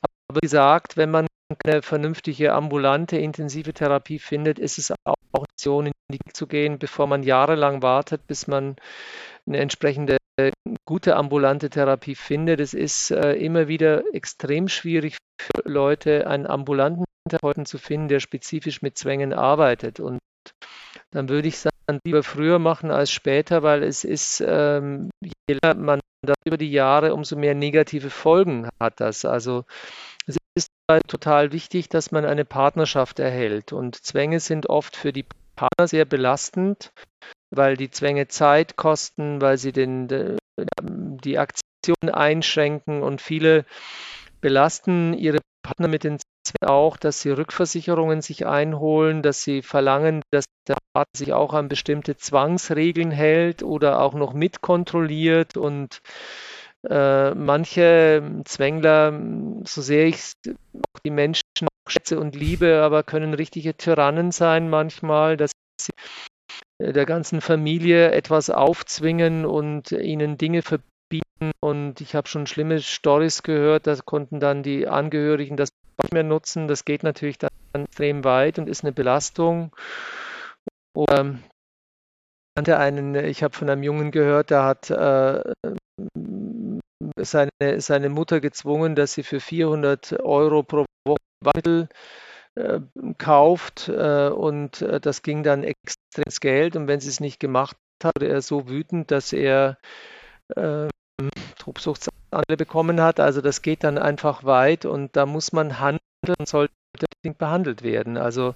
aber wie gesagt, wenn man eine vernünftige ambulante intensive Therapie findet, ist es auch eine Option, in die zu gehen, bevor man jahrelang wartet, bis man eine entsprechende gute ambulante Therapie findet. Es ist äh, immer wieder extrem schwierig für Leute, einen ambulanten Therapeuten zu finden, der spezifisch mit Zwängen arbeitet. Und dann würde ich sagen, lieber früher machen als später, weil es ist, ähm, je länger man das über die Jahre, umso mehr negative Folgen hat das. Also ist halt total wichtig, dass man eine Partnerschaft erhält. Und Zwänge sind oft für die Partner sehr belastend, weil die Zwänge Zeit kosten, weil sie den, die Aktion einschränken und viele belasten ihre Partner mit den auch, dass sie Rückversicherungen sich einholen, dass sie verlangen, dass der Partner sich auch an bestimmte Zwangsregeln hält oder auch noch mitkontrolliert und äh, manche Zwängler, so sehr ich die Menschen schätze und liebe, aber können richtige Tyrannen sein manchmal, dass sie der ganzen Familie etwas aufzwingen und ihnen Dinge verbieten. Und ich habe schon schlimme Stories gehört, da konnten dann die Angehörigen das nicht mehr nutzen. Das geht natürlich dann extrem weit und ist eine Belastung. Oder einen, ich habe von einem Jungen gehört, der hat äh, seine, seine Mutter gezwungen, dass sie für 400 Euro pro Woche Wandel äh, kauft äh, und äh, das ging dann extrem ins Geld und wenn sie es nicht gemacht hat, wurde er so wütend, dass er äh, Tobsuchtsanfälle bekommen hat. Also das geht dann einfach weit und da muss man handeln und sollte behandelt werden. Also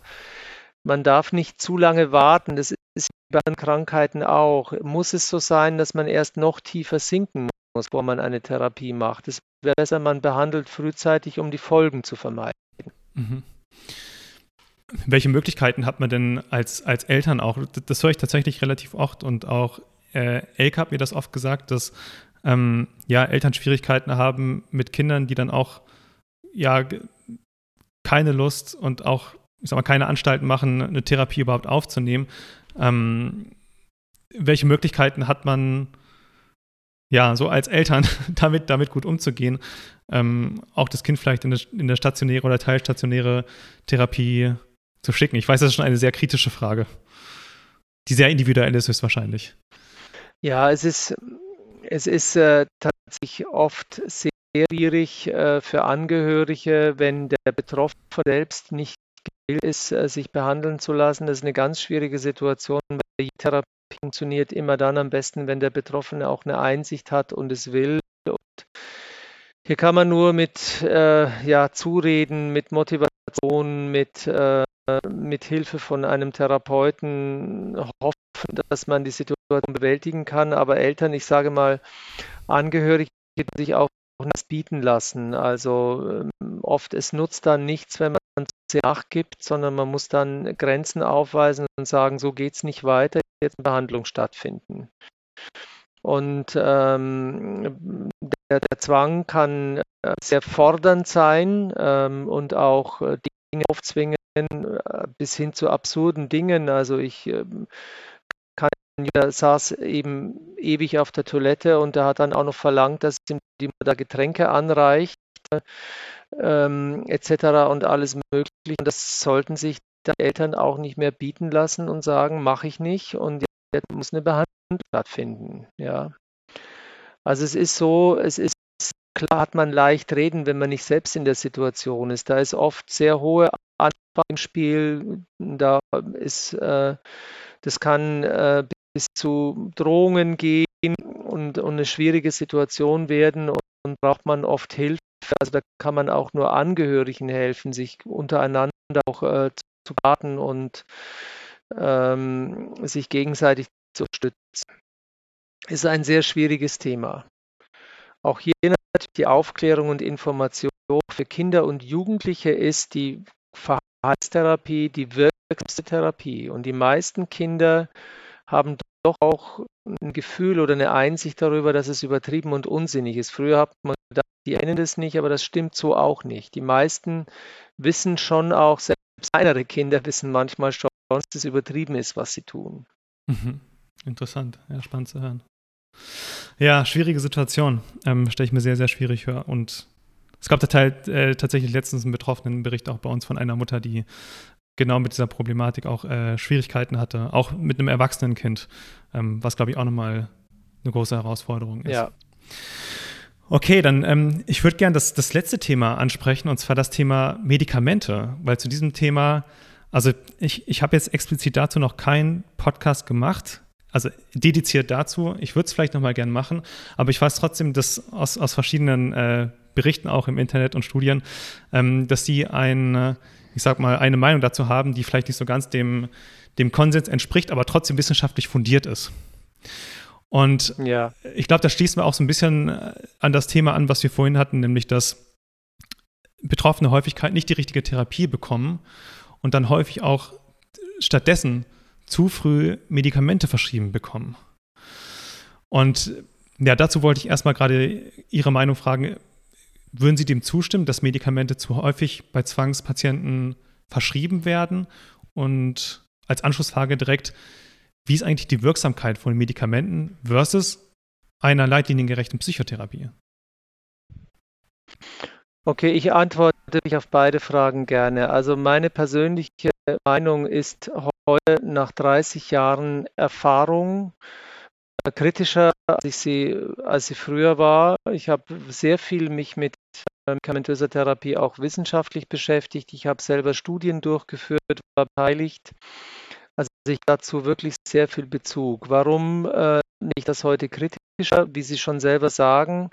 man darf nicht zu lange warten. Das ist bei Krankheiten auch. Muss es so sein, dass man erst noch tiefer sinken muss, bevor man eine Therapie macht? Es wäre besser, man behandelt frühzeitig, um die Folgen zu vermeiden. Mhm. Welche Möglichkeiten hat man denn als, als Eltern auch? Das höre ich tatsächlich relativ oft und auch äh, Elke hat mir das oft gesagt, dass ähm, ja, Eltern Schwierigkeiten haben mit Kindern, die dann auch ja keine Lust und auch, ich sag mal, keine Anstalten machen, eine Therapie überhaupt aufzunehmen. Ähm, welche Möglichkeiten hat man, ja, so als Eltern damit, damit gut umzugehen, ähm, auch das Kind vielleicht in, eine, in der stationäre oder teilstationäre Therapie zu schicken? Ich weiß, das ist schon eine sehr kritische Frage, die sehr individuell ist, höchstwahrscheinlich. Ja, es ist es ist äh, tatsächlich oft sehr schwierig äh, für Angehörige, wenn der Betroffene selbst nicht gewillt ist, äh, sich behandeln zu lassen. Das ist eine ganz schwierige Situation, weil die Therapie funktioniert immer dann am besten, wenn der Betroffene auch eine Einsicht hat und es will. Und hier kann man nur mit äh, ja, Zureden, mit Motivation, mit, äh, mit Hilfe von einem Therapeuten hoffen, dass man die Situation bewältigen kann. Aber Eltern, ich sage mal, Angehörige sich auch das bieten lassen. Also ähm, oft es nutzt dann nichts, wenn man sehr nachgibt, sondern man muss dann Grenzen aufweisen und sagen, so geht es nicht weiter, jetzt eine Behandlung stattfinden. Und ähm, der, der, Zwang kann äh, sehr fordernd sein ähm, und auch äh, Dinge aufzwingen äh, bis hin zu absurden Dingen. Also ich ähm, der saß eben ewig auf der Toilette und er hat dann auch noch verlangt, dass ihm die Mutter Getränke anreicht, ähm, etc. und alles Mögliche. Und das sollten sich die Eltern auch nicht mehr bieten lassen und sagen, mache ich nicht und jetzt muss eine Behandlung stattfinden. Ja. Also es ist so, es ist klar hat man leicht reden, wenn man nicht selbst in der Situation ist. Da ist oft sehr hohe Anspannung im Spiel. Da ist, äh, das kann äh, bis zu Drohungen gehen und, und, eine schwierige Situation werden und, und braucht man oft Hilfe. Also da kann man auch nur Angehörigen helfen, sich untereinander auch äh, zu beraten und ähm, sich gegenseitig zu stützen. Ist ein sehr schwieriges Thema. Auch hier natürlich die Aufklärung und Information für Kinder und Jugendliche ist die Verhaltenstherapie die wirksamste Therapie. Und die meisten Kinder haben doch auch ein Gefühl oder eine Einsicht darüber, dass es übertrieben und unsinnig ist. Früher hat man gedacht, die kennen das nicht, aber das stimmt so auch nicht. Die meisten wissen schon auch, selbst kleinere Kinder wissen manchmal schon, dass es übertrieben ist, was sie tun. Mhm. Interessant, ja, spannend zu hören. Ja, schwierige Situation. Ähm, Stelle ich mir sehr, sehr schwierig vor. Und es gab da äh, tatsächlich letztens einen betroffenen Bericht auch bei uns von einer Mutter, die genau mit dieser Problematik auch äh, Schwierigkeiten hatte, auch mit einem erwachsenen Kind, ähm, was, glaube ich, auch nochmal eine große Herausforderung ist. Ja. Okay, dann ähm, ich würde gerne das, das letzte Thema ansprechen, und zwar das Thema Medikamente, weil zu diesem Thema, also ich, ich habe jetzt explizit dazu noch keinen Podcast gemacht, also dediziert dazu. Ich würde es vielleicht nochmal gern machen, aber ich weiß trotzdem, dass aus, aus verschiedenen äh, Berichten auch im Internet und Studien, ähm, dass die ein, ich sag mal, eine Meinung dazu haben, die vielleicht nicht so ganz dem, dem Konsens entspricht, aber trotzdem wissenschaftlich fundiert ist. Und ja. ich glaube, da schließen wir auch so ein bisschen äh, an das Thema an, was wir vorhin hatten, nämlich dass Betroffene Häufigkeit nicht die richtige Therapie bekommen und dann häufig auch stattdessen zu früh Medikamente verschrieben bekommen. Und ja, dazu wollte ich erstmal gerade Ihre Meinung fragen. Würden Sie dem zustimmen, dass Medikamente zu häufig bei Zwangspatienten verschrieben werden? Und als Anschlussfrage direkt, wie ist eigentlich die Wirksamkeit von Medikamenten versus einer leitliniengerechten Psychotherapie? Okay, ich antworte auf beide Fragen gerne. Also meine persönliche Meinung ist heute nach 30 Jahren Erfahrung äh, kritischer, als ich sie, als sie früher war. Ich habe sehr viel mich mit medikamentöser Therapie auch wissenschaftlich beschäftigt. Ich habe selber Studien durchgeführt, war beteiligt. Also ich dazu wirklich sehr viel Bezug. Warum äh, nicht das heute kritischer? Wie Sie schon selber sagen,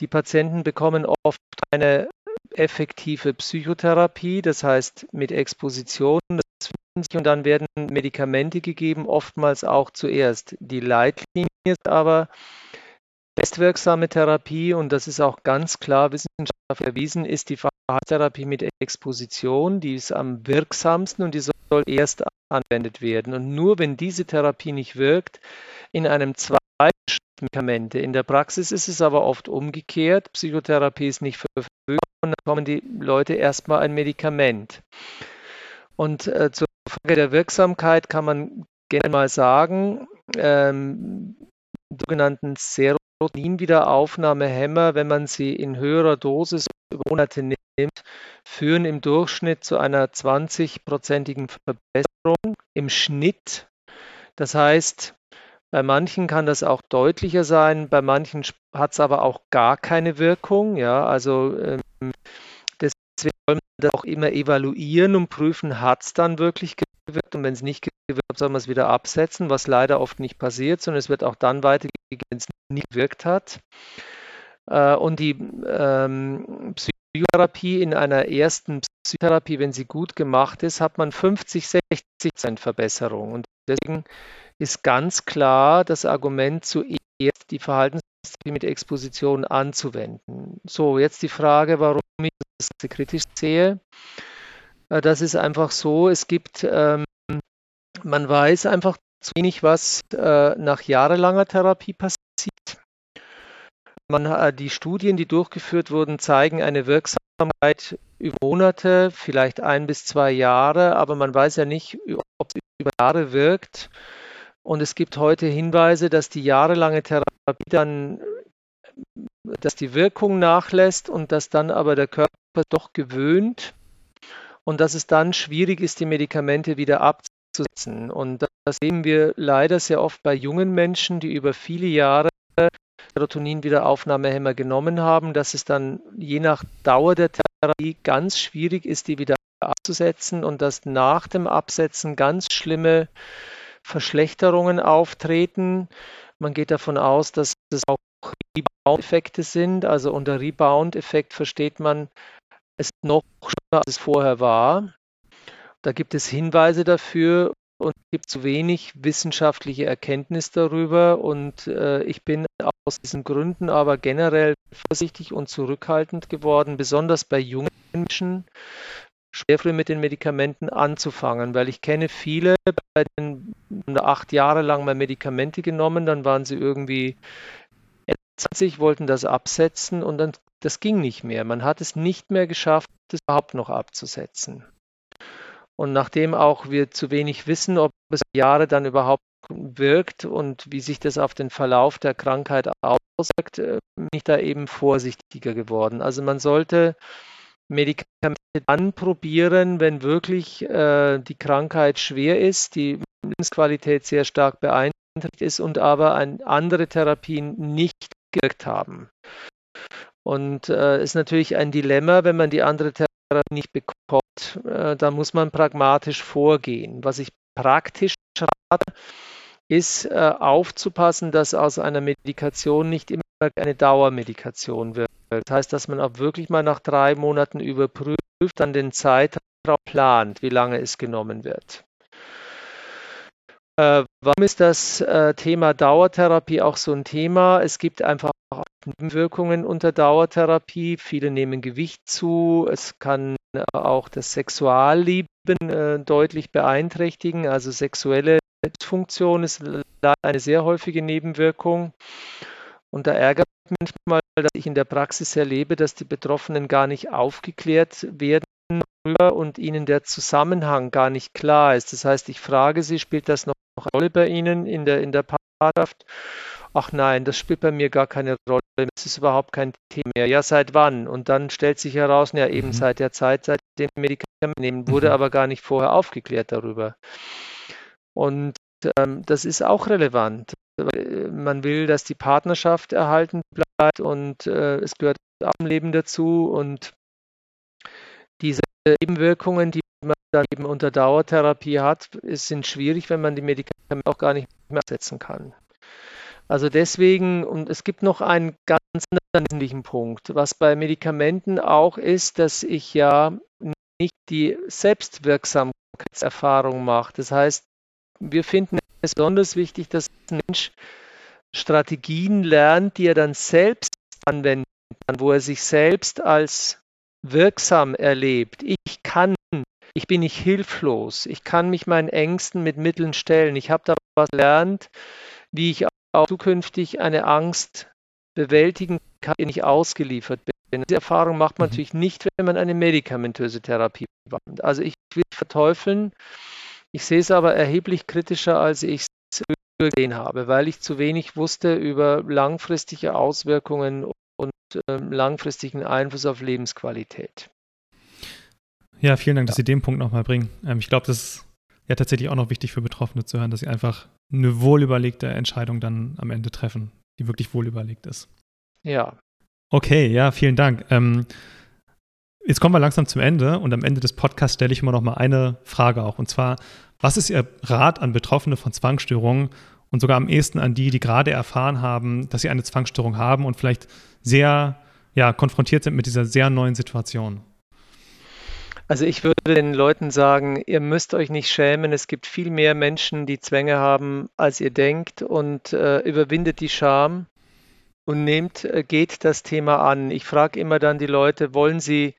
die Patienten bekommen oft eine effektive Psychotherapie, das heißt mit Exposition. und dann werden Medikamente gegeben, oftmals auch zuerst. Die Leitlinie ist aber bestwirksame Therapie und das ist auch ganz klar wissenschaftlich erwiesen, ist die Verhaltenstherapie mit Exposition, die ist am wirksamsten und die soll erst anwendet werden. Und nur wenn diese Therapie nicht wirkt, in einem zweiten Medikamente. In der Praxis ist es aber oft umgekehrt. Psychotherapie ist nicht verfügbar und dann bekommen die Leute erstmal ein Medikament. Und äh, zur Frage der Wirksamkeit kann man gerne mal sagen, ähm, sogenannten Serotonin-Wiederaufnahmehämmer, wenn man sie in höherer Dosis Monate nimmt, führen im Durchschnitt zu einer 20-prozentigen Verbesserung im Schnitt. Das heißt, bei manchen kann das auch deutlicher sein, bei manchen hat es aber auch gar keine Wirkung. Ja, also ähm, deswegen soll man das auch immer evaluieren und prüfen, hat es dann wirklich gewirkt und wenn es nicht gewirkt hat, soll man es wieder absetzen, was leider oft nicht passiert, sondern es wird auch dann weitergegeben, wenn es nicht gewirkt hat. Äh, und die ähm, Psychotherapie in einer ersten Psychotherapie, wenn sie gut gemacht ist, hat man 50, 60 Prozent Verbesserung. Und deswegen ist ganz klar das Argument, zuerst die Verhaltenstherapie mit Exposition anzuwenden. So, jetzt die Frage, warum ich das kritisch sehe. Äh, das ist einfach so, es gibt, ähm, man weiß einfach zu wenig, was äh, nach jahrelanger Therapie passiert. Man, äh, die Studien, die durchgeführt wurden, zeigen eine Wirksamkeit über Monate, vielleicht ein bis zwei Jahre, aber man weiß ja nicht, ob es über Jahre wirkt. Und es gibt heute Hinweise, dass die jahrelange Therapie dann, dass die Wirkung nachlässt und dass dann aber der Körper doch gewöhnt und dass es dann schwierig ist, die Medikamente wieder abzusetzen. Und das sehen wir leider sehr oft bei jungen Menschen, die über viele Jahre Serotonin-Wiederaufnahmehämmer genommen haben, dass es dann je nach Dauer der Therapie ganz schwierig ist, die wieder abzusetzen und dass nach dem Absetzen ganz schlimme Verschlechterungen auftreten. Man geht davon aus, dass es auch Rebound-Effekte sind. Also unter Rebound-Effekt versteht man es noch schlimmer, als es vorher war. Da gibt es Hinweise dafür und es gibt zu wenig wissenschaftliche Erkenntnis darüber. Und äh, ich bin aus diesen Gründen aber generell vorsichtig und zurückhaltend geworden, besonders bei jungen Menschen, schwer früh mit den Medikamenten anzufangen, weil ich kenne viele, bei denen acht Jahre lang mal Medikamente genommen, dann waren sie irgendwie 20, wollten das absetzen und dann das ging nicht mehr. Man hat es nicht mehr geschafft, das überhaupt noch abzusetzen. Und nachdem auch wir zu wenig wissen, ob es Jahre dann überhaupt wirkt und wie sich das auf den Verlauf der Krankheit auswirkt, äh, bin ich da eben vorsichtiger geworden. Also man sollte Medikamente dann probieren, wenn wirklich äh, die Krankheit schwer ist, die Lebensqualität sehr stark beeinträchtigt ist und aber ein, andere Therapien nicht gewirkt haben. Und äh, ist natürlich ein Dilemma, wenn man die andere Therapie nicht bekommt, äh, dann muss man pragmatisch vorgehen. Was ich praktisch rate, ist äh, aufzupassen, dass aus einer Medikation nicht immer eine Dauermedikation wird. Das heißt, dass man auch wirklich mal nach drei Monaten überprüft, dann den Zeitraum plant, wie lange es genommen wird. Äh, warum ist das äh, Thema Dauertherapie auch so ein Thema? Es gibt einfach auch Nebenwirkungen unter Dauertherapie. Viele nehmen Gewicht zu. Es kann äh, auch das Sexualleben äh, deutlich beeinträchtigen. Also sexuelle Funktion ist eine sehr häufige Nebenwirkung. Und da ärgert mich manchmal, dass ich in der Praxis erlebe, dass die Betroffenen gar nicht aufgeklärt werden und ihnen der Zusammenhang gar nicht klar ist. Das heißt, ich frage sie, spielt das noch eine Rolle bei Ihnen in der, in der Partnerschaft? Ach nein, das spielt bei mir gar keine Rolle. Das ist überhaupt kein Thema mehr. Ja, seit wann? Und dann stellt sich heraus, ja, eben mhm. seit der Zeit, seit dem Medikament nehmen, wurde mhm. aber gar nicht vorher aufgeklärt darüber. Und ähm, das ist auch relevant. Man will, dass die Partnerschaft erhalten bleibt und äh, es gehört am Leben dazu und diese Nebenwirkungen, die man dann eben unter Dauertherapie hat, sind schwierig, wenn man die Medikamente auch gar nicht mehr setzen kann. Also deswegen, und es gibt noch einen ganz anderen wesentlichen Punkt, was bei Medikamenten auch ist, dass ich ja nicht die Selbstwirksamkeitserfahrung mache. Das heißt, wir finden es besonders wichtig, dass ein Mensch Strategien lernt, die er dann selbst anwenden kann, wo er sich selbst als wirksam erlebt. Ich kann, ich bin nicht hilflos, ich kann mich meinen Ängsten mit Mitteln stellen. Ich habe da was gelernt, wie ich auch zukünftig eine Angst bewältigen kann, die ich ausgeliefert bin. Diese Erfahrung macht man mhm. natürlich nicht, wenn man eine medikamentöse Therapie bekommt. Also ich will verteufeln, ich sehe es aber erheblich kritischer, als ich es gesehen habe, weil ich zu wenig wusste über langfristige Auswirkungen und äh, langfristigen Einfluss auf Lebensqualität. Ja, vielen Dank, dass Sie den Punkt nochmal bringen. Ähm, ich glaube, das ist ja tatsächlich auch noch wichtig für Betroffene zu hören, dass sie einfach eine wohlüberlegte Entscheidung dann am Ende treffen, die wirklich wohlüberlegt ist. Ja. Okay, ja, vielen Dank. Ähm, Jetzt kommen wir langsam zum Ende und am Ende des Podcasts stelle ich immer noch mal eine Frage auch. Und zwar, was ist Ihr Rat an Betroffene von Zwangsstörungen und sogar am ehesten an die, die gerade erfahren haben, dass sie eine Zwangsstörung haben und vielleicht sehr ja, konfrontiert sind mit dieser sehr neuen Situation? Also ich würde den Leuten sagen, ihr müsst euch nicht schämen. Es gibt viel mehr Menschen, die Zwänge haben, als ihr denkt und äh, überwindet die Scham und nehmt, äh, geht das Thema an. Ich frage immer dann die Leute, wollen sie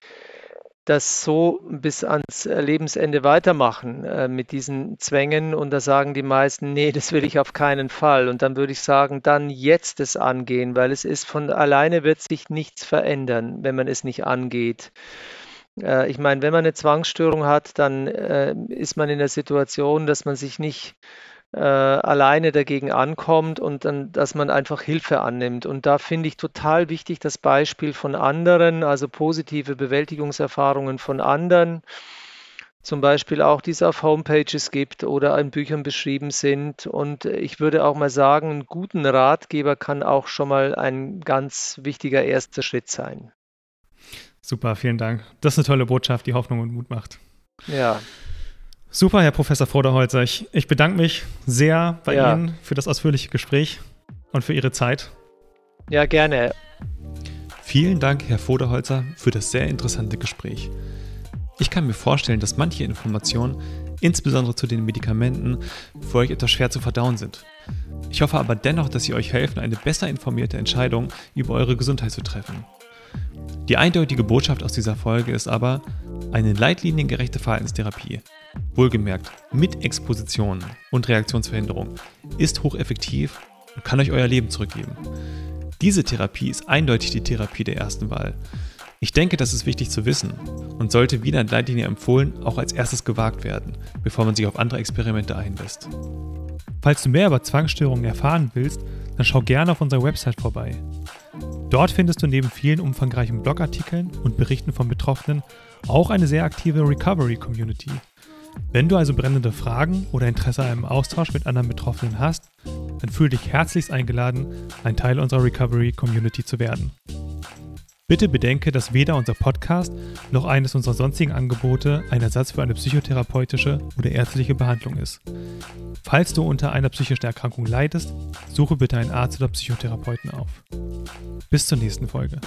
das so bis ans äh, Lebensende weitermachen äh, mit diesen Zwängen? Und da sagen die meisten, nee, das will ich auf keinen Fall. Und dann würde ich sagen, dann jetzt es angehen, weil es ist von alleine wird sich nichts verändern, wenn man es nicht angeht. Äh, ich meine, wenn man eine Zwangsstörung hat, dann äh, ist man in der Situation, dass man sich nicht äh, alleine dagegen ankommt und dann, dass man einfach Hilfe annimmt. Und da finde ich total wichtig das Beispiel von anderen, also positive Bewältigungserfahrungen von anderen zum Beispiel auch, die es auf Homepages gibt oder in Büchern beschrieben sind. Und ich würde auch mal sagen, einen guten Ratgeber kann auch schon mal ein ganz wichtiger erster Schritt sein. Super, vielen Dank. Das ist eine tolle Botschaft, die Hoffnung und Mut macht. Ja. Super, Herr Professor Vorderholzer. Ich, ich bedanke mich sehr bei ja. Ihnen für das ausführliche Gespräch und für Ihre Zeit. Ja, gerne. Vielen Dank, Herr Voderholzer, für das sehr interessante Gespräch. Ich kann mir vorstellen, dass manche Informationen, insbesondere zu den Medikamenten, für euch etwas schwer zu verdauen sind. Ich hoffe aber dennoch, dass sie euch helfen, eine besser informierte Entscheidung über eure Gesundheit zu treffen. Die eindeutige Botschaft aus dieser Folge ist aber, eine leitliniengerechte Verhaltenstherapie, wohlgemerkt mit Exposition und Reaktionsverhinderung, ist hocheffektiv und kann euch euer Leben zurückgeben. Diese Therapie ist eindeutig die Therapie der ersten Wahl. Ich denke, das ist wichtig zu wissen und sollte wie in der Leitlinie empfohlen auch als erstes gewagt werden, bevor man sich auf andere Experimente einlässt. Falls du mehr über Zwangsstörungen erfahren willst, dann schau gerne auf unserer Website vorbei. Dort findest du neben vielen umfangreichen Blogartikeln und Berichten von Betroffenen auch eine sehr aktive Recovery-Community. Wenn du also brennende Fragen oder Interesse an einem Austausch mit anderen Betroffenen hast, dann fühle dich herzlichst eingeladen, ein Teil unserer Recovery-Community zu werden. Bitte bedenke, dass weder unser Podcast noch eines unserer sonstigen Angebote ein Ersatz für eine psychotherapeutische oder ärztliche Behandlung ist. Falls du unter einer psychischen Erkrankung leidest, suche bitte einen Arzt oder Psychotherapeuten auf. Bis zur nächsten Folge.